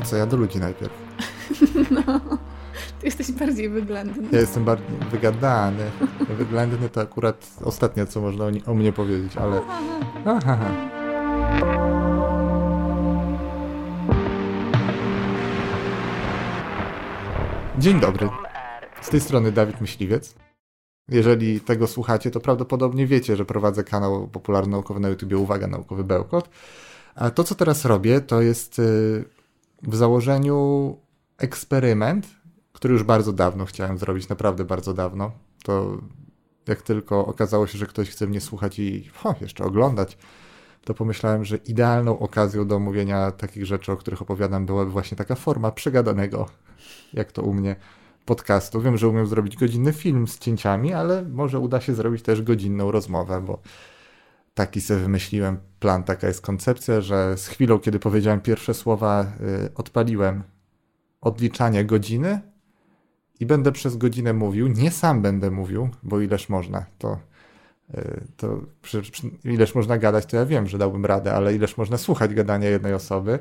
To co, ja do ludzi najpierw. No, ty jesteś bardziej wyględny. Ja jestem bardziej wygadany. Wyględny to akurat ostatnie, co można o, o mnie powiedzieć, ale... Aha. Dzień dobry. Z tej strony Dawid Myśliwiec. Jeżeli tego słuchacie, to prawdopodobnie wiecie, że prowadzę kanał popularno-naukowy na YouTubie Uwaga Naukowy Bełkot. A to, co teraz robię, to jest y, w założeniu eksperyment, który już bardzo dawno chciałem zrobić, naprawdę bardzo dawno. To jak tylko okazało się, że ktoś chce mnie słuchać i ho, jeszcze oglądać, to pomyślałem, że idealną okazją do omówienia takich rzeczy, o których opowiadam, byłaby właśnie taka forma przegadanego, jak to u mnie, podcastu. Wiem, że umiem zrobić godzinny film z cięciami, ale może uda się zrobić też godzinną rozmowę, bo taki sobie wymyśliłem plan, taka jest koncepcja, że z chwilą, kiedy powiedziałem pierwsze słowa, y, odpaliłem odliczanie godziny i będę przez godzinę mówił. Nie sam będę mówił, bo ileż można, to, y, to przy, przy, ileż można gadać, to ja wiem, że dałbym radę, ale ileż można słuchać gadania jednej osoby.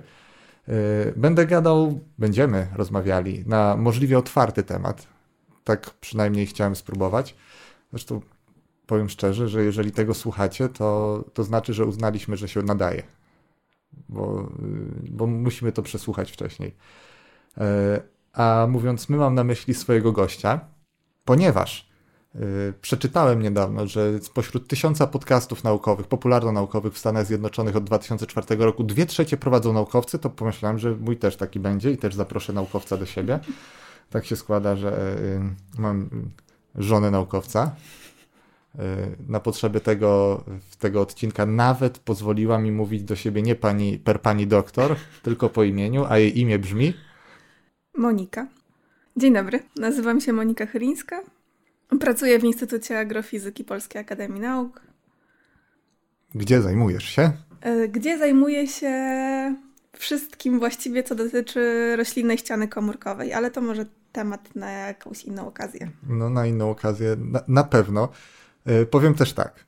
Y, będę gadał, będziemy rozmawiali na możliwie otwarty temat. Tak przynajmniej chciałem spróbować. Zresztą powiem szczerze, że jeżeli tego słuchacie, to, to znaczy, że uznaliśmy, że się nadaje. Bo, y, bo musimy to przesłuchać wcześniej. E, a mówiąc my, mam na myśli swojego gościa, ponieważ yy, przeczytałem niedawno, że spośród tysiąca podcastów naukowych, popularno-naukowych w Stanach Zjednoczonych od 2004 roku, dwie trzecie prowadzą naukowcy, to pomyślałem, że mój też taki będzie i też zaproszę naukowca do siebie. Tak się składa, że yy, mam żonę naukowca. Na potrzeby tego, tego odcinka nawet pozwoliła mi mówić do siebie nie pani, per pani doktor, tylko po imieniu, a jej imię brzmi Monika. Dzień dobry, nazywam się Monika Chylińska. Pracuję w Instytucie Agrofizyki Polskiej Akademii Nauk. Gdzie zajmujesz się? E, gdzie zajmuję się wszystkim właściwie, co dotyczy roślinnej ściany komórkowej, ale to może temat na jakąś inną okazję. No, na inną okazję, na, na pewno. Yy, powiem też tak.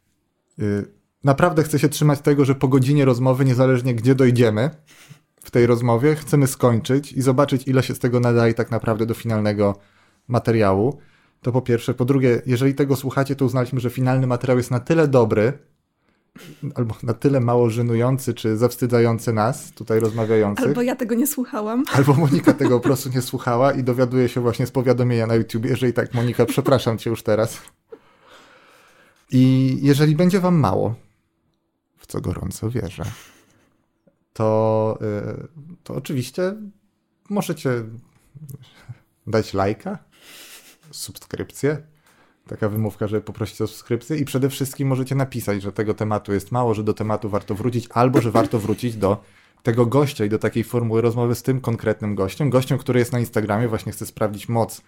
Yy, naprawdę chcę się trzymać tego, że po godzinie rozmowy, niezależnie gdzie dojdziemy, w tej rozmowie, chcemy skończyć i zobaczyć, ile się z tego nadaje tak naprawdę do finalnego materiału. To po pierwsze. Po drugie, jeżeli tego słuchacie, to uznaliśmy, że finalny materiał jest na tyle dobry, albo na tyle mało żenujący, czy zawstydzający nas, tutaj rozmawiających. Albo ja tego nie słuchałam. Albo Monika tego po prostu nie słuchała i dowiaduje się właśnie z powiadomienia na YouTube. Jeżeli tak, Monika, przepraszam cię już teraz. I jeżeli będzie wam mało, w co gorąco wierzę, to, y, to oczywiście możecie dać lajka, subskrypcję. Taka wymówka, żeby poprosić o subskrypcję i przede wszystkim możecie napisać, że tego tematu jest mało, że do tematu warto wrócić, albo że warto wrócić do tego gościa i do takiej formuły rozmowy z tym konkretnym gościem. Gościem, który jest na Instagramie, właśnie chce sprawdzić moc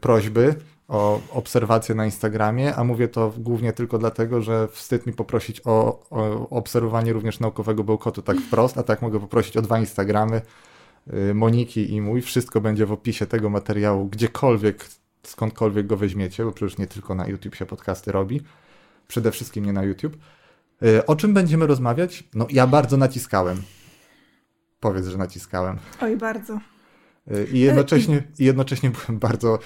prośby o obserwację na Instagramie, a mówię to głównie tylko dlatego, że wstyd mi poprosić o, o obserwowanie również naukowego bełkotu tak wprost, a tak mogę poprosić o dwa Instagramy y, Moniki i mój. Wszystko będzie w opisie tego materiału, gdziekolwiek, skądkolwiek go weźmiecie, bo przecież nie tylko na YouTube się podcasty robi. Przede wszystkim nie na YouTube. Y, o czym będziemy rozmawiać? No, ja bardzo naciskałem. Powiedz, że naciskałem. Oj, bardzo. I jednocześnie, i jednocześnie byłem bardzo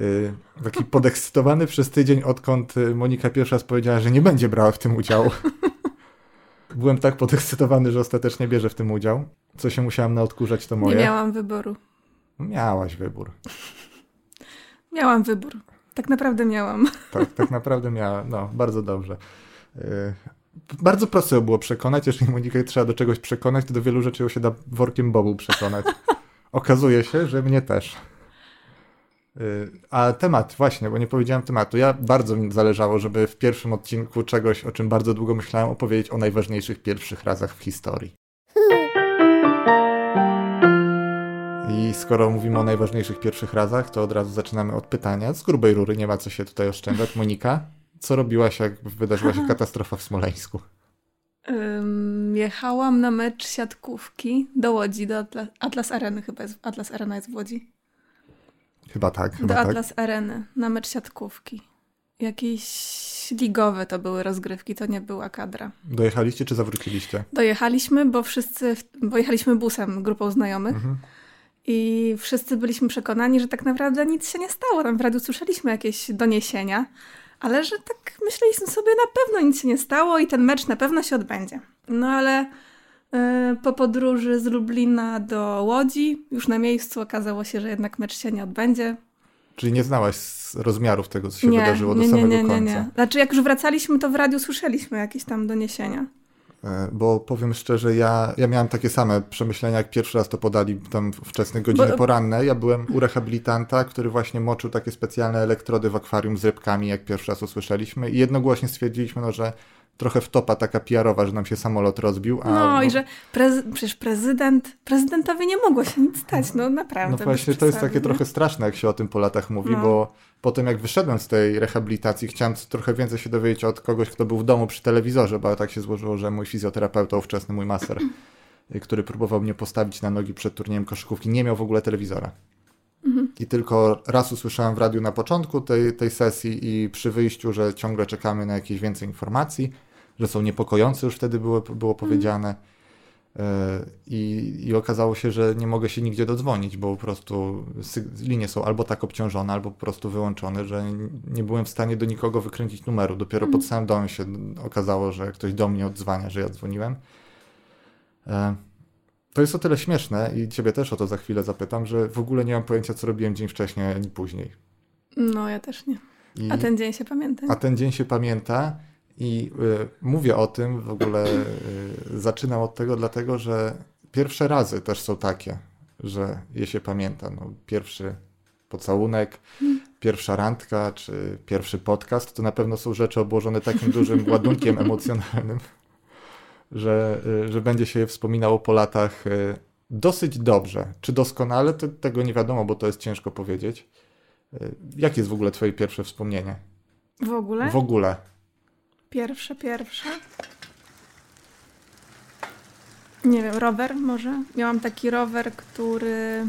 y, taki podekscytowany przez tydzień, odkąd y, Monika pierwszy raz powiedziała, że nie będzie brała w tym udziału. byłem tak podekscytowany, że ostatecznie bierze w tym udział. Co się musiałam naodkurzać, to moje. Nie miałam wyboru. Miałaś wybór. Miałam wybór. Tak naprawdę miałam. Tak, tak naprawdę miałam. No, bardzo dobrze. Bardzo prosto było przekonać. Jeżeli Monikę trzeba do czegoś przekonać, to do wielu rzeczy ją się da workiem bobu przekonać. Okazuje się, że mnie też. Y, a temat, właśnie, bo nie powiedziałem tematu. Ja bardzo mi zależało, żeby w pierwszym odcinku czegoś, o czym bardzo długo myślałem, opowiedzieć o najważniejszych pierwszych razach w historii. I skoro mówimy o najważniejszych pierwszych razach, to od razu zaczynamy od pytania. Z grubej rury nie ma co się tutaj oszczędzać. Monika, co robiłaś, jak wydarzyła się katastrofa w Smoleńsku? Jechałam na mecz siatkówki do Łodzi, do Atlas, Atlas Areny chyba jest. Atlas Arena jest w Łodzi. Chyba tak. Chyba do tak. Atlas Areny, na mecz siatkówki. Jakieś ligowe to były rozgrywki, to nie była kadra. Dojechaliście czy zawróciliście? Dojechaliśmy, bo wszyscy, bo jechaliśmy busem, grupą znajomych. Mhm. I wszyscy byliśmy przekonani, że tak naprawdę nic się nie stało. Tam w radiu słyszeliśmy jakieś doniesienia, ale że tak myśleliśmy sobie, na pewno nic się nie stało i ten mecz na pewno się odbędzie. No ale yy, po podróży z Lublina do Łodzi, już na miejscu okazało się, że jednak mecz się nie odbędzie. Czyli nie znałaś rozmiarów tego, co się nie, wydarzyło do nie, samego nie, nie, końca? Nie, nie, Znaczy jak już wracaliśmy, to w radiu słyszeliśmy jakieś tam doniesienia. E, bo powiem szczerze, ja, ja miałem takie same przemyślenia, jak pierwszy raz to podali tam wczesne godziny bo... poranne. Ja byłem u rehabilitanta, który właśnie moczył takie specjalne elektrody w akwarium z rybkami, jak pierwszy raz usłyszeliśmy i jednogłośnie stwierdziliśmy, no, że trochę wtopa taka PR-owa, że nam się samolot rozbił. A, no, no i że prez przecież prezydent, prezydentowi nie mogło się nic stać, no naprawdę. No właśnie, to jest takie trochę straszne, jak się o tym po latach mówi, no. bo potem jak wyszedłem z tej rehabilitacji, chciałem trochę więcej się dowiedzieć od kogoś, kto był w domu przy telewizorze, bo tak się złożyło, że mój fizjoterapeuta ówczesny, mój master, który próbował mnie postawić na nogi przed turniejem koszykówki, nie miał w ogóle telewizora. Mhm. I tylko raz usłyszałem w radiu na początku tej, tej sesji i przy wyjściu, że ciągle czekamy na jakieś więcej informacji że są niepokojące, już wtedy było, było powiedziane. E, I, I okazało się, że nie mogę się nigdzie dodzwonić, bo po prostu linie są albo tak obciążone, albo po prostu wyłączone, że nie byłem w stanie do nikogo wykręcić numeru. Dopiero pod mhm. samym domem się okazało, że ktoś do mnie odzwania, że ja dzwoniłem. To jest o tyle śmieszne i ciebie też o to za chwilę zapytam, że w ogóle nie mam pojęcia, co robiłem dzień wcześniej ani później. No, ja też nie. I, a ten dzień się pamięta? A ten dzień się pamięta i y, mówię o tym w ogóle, y, zaczynam od tego, dlatego że pierwsze razy też są takie, że je się pamięta. No, pierwszy pocałunek, hmm. pierwsza randka czy pierwszy podcast to na pewno są rzeczy obłożone takim dużym ładunkiem emocjonalnym, że, y, że będzie się je wspominało po latach y, dosyć dobrze. Czy doskonale, to tego nie wiadomo, bo to jest ciężko powiedzieć. Y, jakie jest w ogóle Twoje pierwsze wspomnienie? W ogóle? W ogóle. Pierwsze, pierwsze. Nie wiem, rower może. Miałam taki rower, który.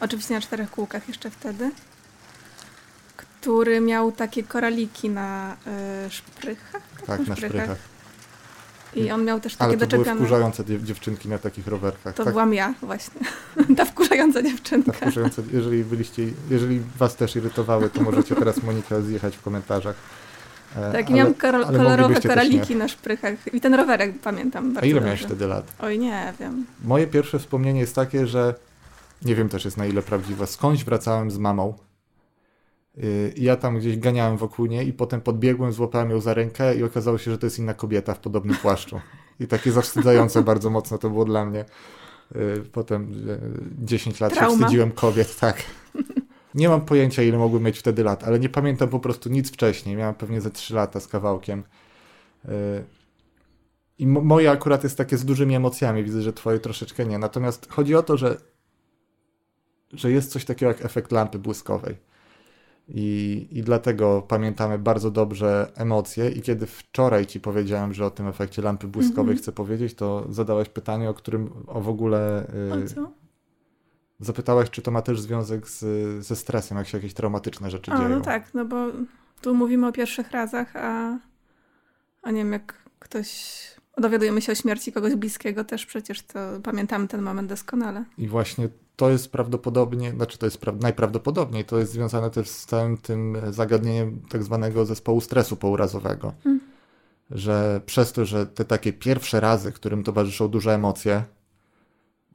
Oczywiście na czterech kółkach jeszcze wtedy. Który miał takie koraliki na y, szprychach. Tak, tak na, na szprychach. I on miał też takie Ale to doczepione. były wkurzające dziewczynki na takich rowerkach. To tak? byłam ja właśnie. Ta wkurzająca dziewczynka. Ta wkurzająca, jeżeli byliście, jeżeli was też irytowały, to możecie teraz Monika zjechać w komentarzach. E, tak, i miałam kolorowe koraliki na szprychach. I ten rowerek pamiętam bardzo A ile dobrze. miałeś wtedy lat? Oj, nie wiem. Moje pierwsze wspomnienie jest takie, że nie wiem też jest na ile prawdziwe. Skądś wracałem z mamą. Y, ja tam gdzieś ganiałem wokół niej i potem podbiegłem, złapałem ją za rękę i okazało się, że to jest inna kobieta w podobnym płaszczu. I takie zawstydzające bardzo mocno to było dla mnie. Y, potem 10 lat Trauma. się wstydziłem kobiet, tak. Nie mam pojęcia, ile mogłem mieć wtedy lat, ale nie pamiętam po prostu nic wcześniej. Miałem pewnie ze 3 lata z kawałkiem. Y, I moje akurat jest takie z dużymi emocjami. Widzę, że twoje troszeczkę nie. Natomiast chodzi o to, że, że jest coś takiego jak efekt lampy błyskowej. I, I dlatego pamiętamy bardzo dobrze emocje. I kiedy wczoraj ci powiedziałem, że o tym efekcie lampy błyskowej mm -hmm. chcę powiedzieć, to zadałeś pytanie, o którym o w ogóle. Yy, o co? Zapytałaś, czy to ma też związek z, ze stresem, jak się jakieś traumatyczne rzeczy a, dzieją. No tak, no bo tu mówimy o pierwszych razach, a, a nie wiem, jak ktoś dowiadujemy się o śmierci kogoś bliskiego, też przecież to pamiętamy ten moment doskonale. I właśnie to jest prawdopodobnie, znaczy to jest pra najprawdopodobniej, to jest związane też z całym tym zagadnieniem tak zwanego zespołu stresu pourazowego. Hmm. Że przez to, że te takie pierwsze razy, którym towarzyszą duże emocje,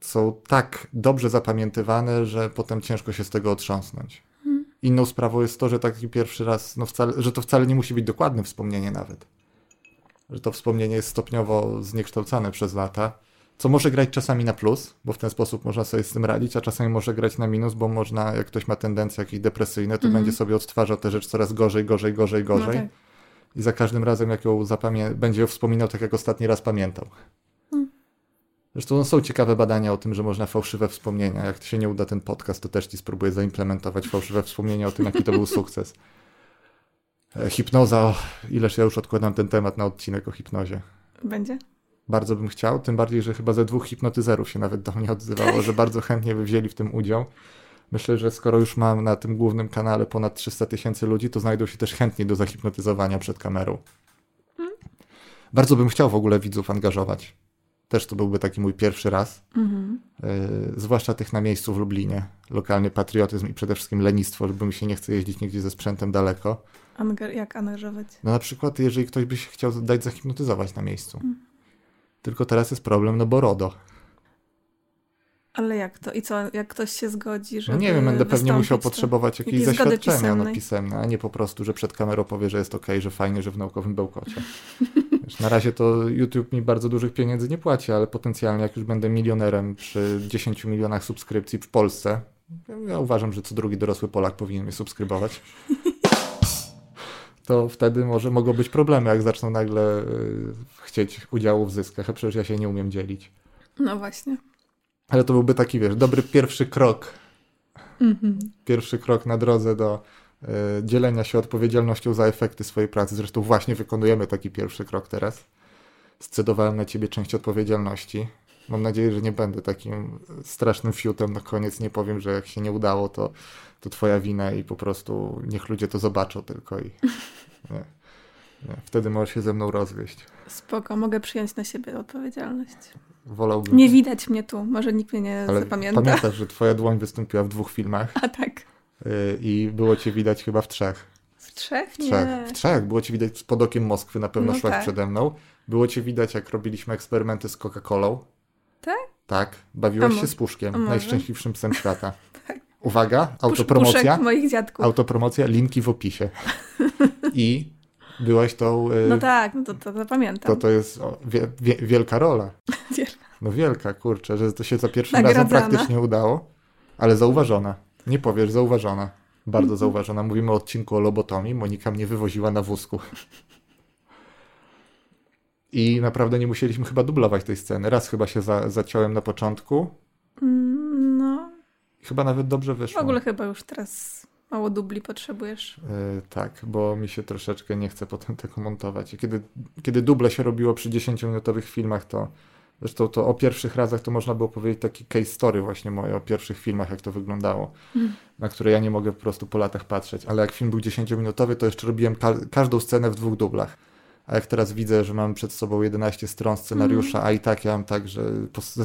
są tak dobrze zapamiętywane, że potem ciężko się z tego otrząsnąć. Hmm. Inną sprawą jest to, że taki pierwszy raz, no wcale, że to wcale nie musi być dokładne wspomnienie nawet. Że to wspomnienie jest stopniowo zniekształcane przez lata, co może grać czasami na plus, bo w ten sposób można sobie z tym radzić, a czasami może grać na minus, bo można, jak ktoś ma tendencje jakieś depresyjne, to będzie sobie odtwarzał tę rzecz coraz gorzej, gorzej, gorzej, gorzej. No tak. I za każdym razem, jak ją zapamię- będzie ją wspominał, tak jak ostatni raz pamiętał. Zresztą no, są ciekawe badania o tym, że można fałszywe wspomnienia. Jak się nie uda ten podcast, to też ci spróbuję zaimplementować fałszywe wspomnienia o tym, jaki to był sukces. E, hipnoza, ileż ja już odkładam ten temat na odcinek o hipnozie. Będzie? Bardzo bym chciał, tym bardziej, że chyba ze dwóch hipnotyzerów się nawet do mnie odzywało, że bardzo chętnie by wzięli w tym udział. Myślę, że skoro już mam na tym głównym kanale ponad 300 tysięcy ludzi, to znajdą się też chętni do zahipnotyzowania przed kamerą. Hmm? Bardzo bym chciał w ogóle widzów angażować Też to byłby taki mój pierwszy raz. Mhm. Yy, zwłaszcza tych na miejscu w Lublinie. Lokalny patriotyzm i przede wszystkim lenistwo, żeby mi się nie chce jeździć nigdzie ze sprzętem daleko. Anger- jak angażować? No na przykład, jeżeli ktoś by się chciał dać zahipnotyzować na miejscu. Tylko teraz jest problem, no bo RODO. Ale jak to? I co, jak ktoś się zgodzi, że. No nie wiem, będę pewnie musiał to... potrzebować jakiejś zaświadczenia no, pisemnej. pisemne, a nie po prostu, że przed kamerą powie, że jest okej, że fajnie, że w naukowym bełkocie. Wiesz, na razie to YouTube mi bardzo dużych pieniędzy nie płaci, ale potencjalnie jak już będę milionerem przy 10 milionach subskrypcji w Polsce, ja uważam, że co drugi dorosły Polak powinien mnie subskrybować. To wtedy może mogą być problemy, jak zaczną nagle y, chcieć udziału w zyskach, a przecież ja się nie umiem dzielić. No właśnie. Ale to byłby taki, wiesz, dobry pierwszy krok Mhm. pierwszy krok na drodze do e, dzielenia się odpowiedzialnością za efekty swojej pracy. Zresztą właśnie wykonujemy taki pierwszy krok teraz. Scedowałem na ciebie część odpowiedzialności. Mam nadzieję, że nie będę takim strasznym fiutem na koniec. Nie powiem, że jak się nie udało, to, to twoja wina i po prostu niech ludzie to zobaczą tylko i nie, nie. wtedy możesz się ze mną rozwieść. Spoko, mogę przyjąć na siebie odpowiedzialność. Wolałbym. Nie widać mnie tu, może nikt mnie nie ale zapamięta. pamiętasz, że twoja dłoń wystąpiła w dwóch filmach A tak. y, i było cię widać chyba w trzech. W trzech? W trzech. Nie. W trzech. Było cię widać pod okiem Moskwy, na pewno No szłaś tak. przede mną. Było cię widać, jak robiliśmy eksperymenty z Coca-Colą. Tak? Tak. Bawiłaś się z Puszkiem, najszczęśliwszym psem świata. Uwaga, Pusz- autopromocja. Puszek moich dziadków. Autopromocja, linki w opisie. I byłaś tą... y, No tak, no to, to, to pamiętam. To to jest o, wie, wie, wielka rola. Wielka. No wielka, kurczę, że to się za pierwszym razem Nagradzana. praktycznie udało. Ale zauważona. Nie powiesz, zauważona. Bardzo zauważona. Mówimy o odcinku o lobotomii. Monika mnie wywoziła na wózku. I naprawdę nie musieliśmy chyba dublować tej sceny. Raz chyba się za, zaciąłem na początku. Mm, Chyba nawet dobrze w wyszło. ogóle chyba już teraz mało dubli potrzebujesz. Yy, tak, bo mi się troszeczkę nie chce potem tego montować. I kiedy, kiedy duble się robiło przy 10-minutowych filmach, to zresztą to o pierwszych razach to można było powiedzieć taki case story właśnie moje o pierwszych filmach, jak to wyglądało, Mm. na które ja nie mogę po prostu po latach patrzeć. Ale jak film był 10-minutowy, to jeszcze robiłem ka- każdą scenę w dwóch dublach. A jak teraz widzę, że mam przed sobą 11 stron scenariusza, a i tak ja mam tak, że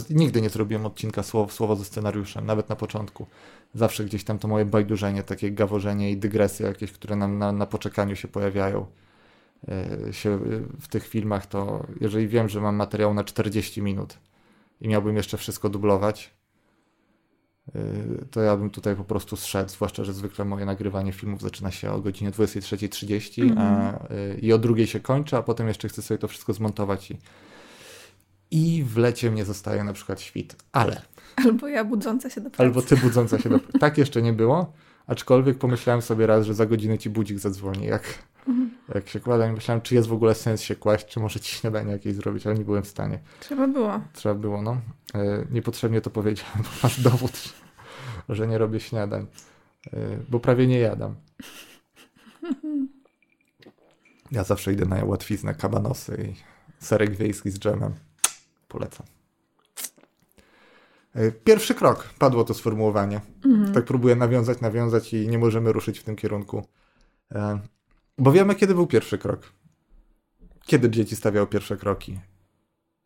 nigdy nie zrobiłem odcinka słowo, słowo ze scenariuszem, nawet na początku. Zawsze gdzieś tam to moje bajdurzenie, takie gaworzenie i dygresje jakieś, które nam na, na poczekaniu się pojawiają e, się e, w tych filmach, to jeżeli wiem, że mam materiał na 40 minut i miałbym jeszcze wszystko dublować, to ja bym tutaj po prostu zszedł, zwłaszcza, że zwykle moje nagrywanie filmów zaczyna się o godzinie 23.30 a, e, i o drugiej się kończy, a potem jeszcze chcę sobie to wszystko zmontować i, i w lecie mnie zostaje na przykład świt. Ale Albo ja budząca się do pracy. Albo ty budząca się do... Tak jeszcze nie było, aczkolwiek pomyślałem sobie raz, że za godzinę ci budzik zadzwoni, jak, Mhm. Jak się kładłem. Myślałem, czy jest w ogóle sens się kłaść, czy może ci śniadanie jakieś zrobić, ale nie byłem w stanie. Trzeba było. Trzeba było, no. E, niepotrzebnie to powiedziałem, bo masz dowód, że nie robię śniadań, e, bo prawie nie jadam. Ja zawsze idę na łatwiznę, kabanosy i serek wiejski z dżemem. Polecam. E, Pierwszy krok, padło to sformułowanie. Mhm. Tak próbuję nawiązać, nawiązać i nie możemy ruszyć w tym kierunku. Bo wiemy, kiedy był pierwszy krok. Kiedy dzieci stawiały pierwsze kroki?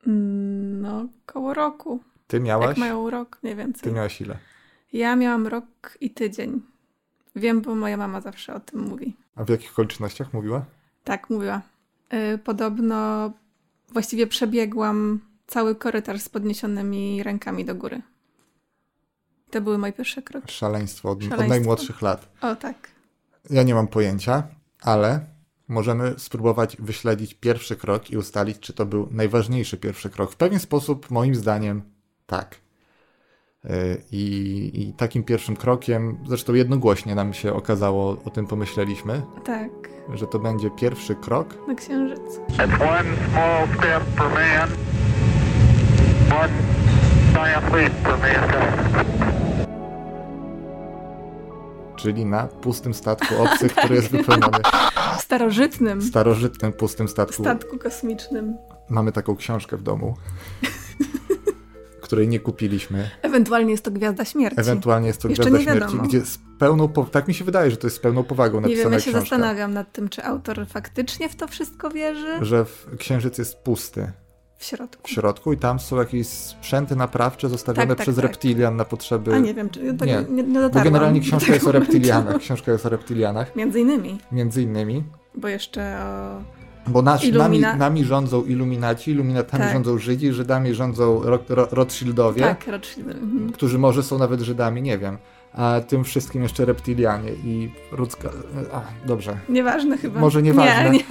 Mm, No, koło roku. Ty miałaś? Jak mają rok, mniej więcej. Ty miałaś ile? Ja miałam rok i tydzień. Wiem, bo moja mama zawsze o tym mówi. A w jakich okolicznościach mówiła? Tak, mówiła. Y, Podobno właściwie przebiegłam cały korytarz z podniesionymi rękami do góry. To były moje pierwsze kroki. Szaleństwo od, od Szaleństwo. najmłodszych lat. O tak. Ja nie mam pojęcia, ale możemy spróbować wyśledzić pierwszy krok i ustalić, czy to był najważniejszy pierwszy krok. W pewien sposób, moim zdaniem, tak. Yy, I, I takim pierwszym krokiem, zresztą jednogłośnie nam się okazało, o tym pomyśleliśmy, Tak, że to będzie pierwszy krok na księżyc. It's one small step for man, czyli na pustym statku obcych, który jest wypełniony Starożytnym starożytnym pustym statku. statku kosmicznym. Mamy taką książkę w domu, której nie kupiliśmy. Ewentualnie jest to Gwiazda Śmierci. Ewentualnie jest to Jeszcze Gwiazda nie Śmierci, gdzie z pełną, po... tak mi się wydaje, że to jest z pełną powagą Nie napisana wiem, ja się książka. zastanawiam nad tym, czy autor faktycznie w to wszystko wierzy. Że księżyc jest pusty. W środku. w środku i tam są jakieś sprzęty naprawcze zostawione Tak, tak, przez tak. reptilian na potrzeby... A nie wiem, czy tak Nie, nie, nie, Bo generalnie książka jest o reptilianach. Książka jest o reptilianach, Między innymi, między innymi. bo jeszcze o... Bo nami, Illumina- nami rządzą iluminaci, iluminatami Tak. rządzą Żydzi, Żydami rządzą ro, ro, Rothschildowie, Tak, Rothschild. Mhm. którzy może są nawet Żydami, nie wiem. A tym wszystkim jeszcze reptilianie i ludzka... A, dobrze. Nieważne chyba. Może nieważne. Nie, nie.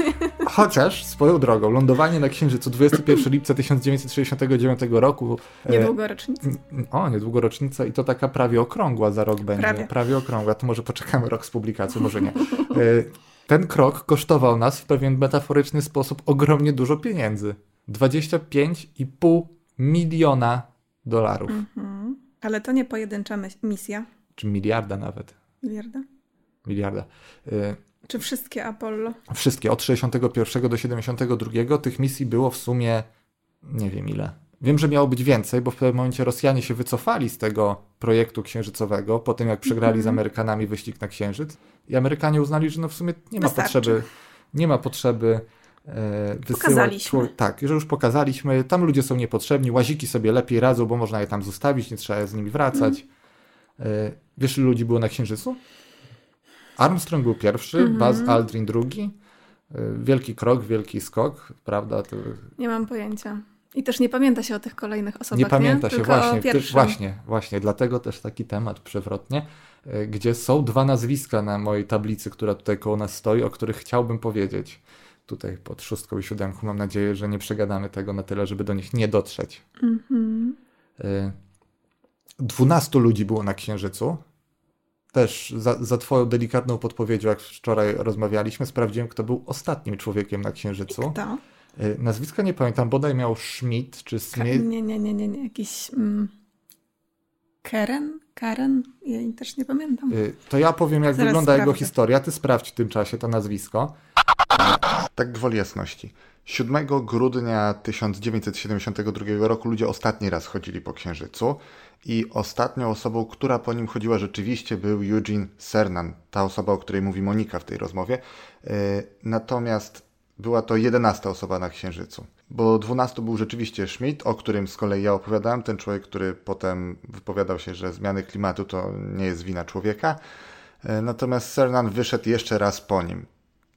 Chociaż swoją drogą, lądowanie na Księżycu 21 lipca 1969 roku. e, Niedługo rocznica. O, niedługo rocznica i to taka prawie okrągła za rok będzie. Prawie. okrągła, to może poczekamy rok z publikacją, może nie. E, Ten krok kosztował nas w pewien metaforyczny sposób ogromnie dużo pieniędzy. 25,5 miliona dolarów. Mhm. Ale to nie pojedyncza misja. Czy miliarda nawet. Miliarda? Miliarda. E, Czy wszystkie Apollo? Wszystkie, od 61 do 72 tych misji było w sumie nie wiem ile. Wiem, że miało być więcej, bo w pewnym momencie Rosjanie się wycofali z tego projektu księżycowego, po tym jak przegrali z Mhm. Amerykanami wyścig na księżyc. I Amerykanie uznali, że no w sumie nie ma Wystarczy. potrzeby, nie ma potrzeby e, wysyłać... Pokazaliśmy. Tak, że już pokazaliśmy, tam ludzie są niepotrzebni, łaziki sobie lepiej radzą, bo można je tam zostawić, nie trzeba z nimi wracać. E, wiesz, ile ludzi było na księżycu? Armstrong był pierwszy, Mhm. Buzz Aldrin drugi. E, Wielki krok, wielki skok, prawda? To Nie mam pojęcia. I też nie pamięta się o tych kolejnych osobach. nie pamięta się Tylko właśnie, ty, właśnie, właśnie, dlatego też taki temat przewrotnie, e, gdzie są dwa nazwiska na mojej tablicy, która tutaj koło nas stoi, o których chciałbym powiedzieć. Tutaj pod szóstką i siódemką mam nadzieję, że nie przegadamy tego na tyle, żeby do nich nie dotrzeć. Mhm. E, 12 ludzi było na Księżycu. Też za, za twoją delikatną podpowiedzią, jak wczoraj rozmawialiśmy, sprawdziłem, kto był ostatnim człowiekiem na Księżycu. Kto? E, Nazwiska nie pamiętam, bodaj miał Schmidt czy Ka- Smith. nie, nie, nie, nie, nie. Jakiś... Mm, Karen? Karen? Ja też nie pamiętam. Y, To ja powiem, jak Zaraz wygląda jego sprawdzę. historia. Ty sprawdź w tym czasie to nazwisko. Tak gwoli jasności. 7 grudnia 1972 roku ludzie ostatni raz chodzili po Księżycu i ostatnią osobą, która po nim chodziła rzeczywiście był Eugene Cernan, ta osoba, o której mówi Monika w tej rozmowie. Y, Natomiast była to 11 osoba na Księżycu, bo 12 był rzeczywiście Schmidt, o którym z kolei ja opowiadałem, ten człowiek, który potem wypowiadał się, że zmiany klimatu to nie jest wina człowieka. E, Natomiast Cernan wyszedł jeszcze raz po nim.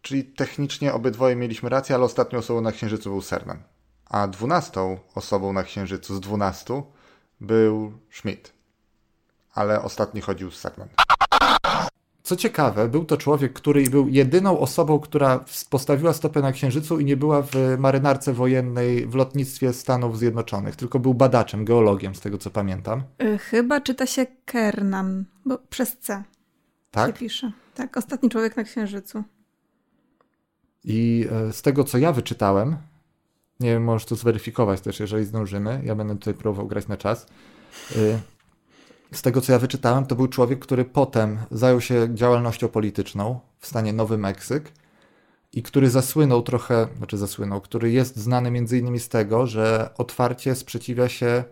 Czyli technicznie obydwoje mieliśmy rację, ale ostatnią osobą na Księżycu był Cernan. A dwunastą osobą na Księżycu z dwunastu był Schmidt. Ale ostatni chodził z Cernan. Co ciekawe, był to człowiek, który był jedyną osobą, która postawiła stopę na Księżycu i nie była w marynarce wojennej w lotnictwie Stanów Zjednoczonych, tylko był badaczem, geologiem, z tego co pamiętam. Y, Chyba czyta się Kernan, bo przez C Tak? się pisze. Tak, ostatni człowiek na Księżycu. I e, z tego, co ja wyczytałem, nie wiem, możesz to zweryfikować też, jeżeli zdążymy. Ja będę tutaj próbował grać na czas. Y, Z tego, co ja wyczytałem, to był człowiek, który potem zajął się działalnością polityczną w stanie Nowy Meksyk i który zasłynął trochę, znaczy zasłynął, który jest znany między innymi z tego, że otwarcie sprzeciwia się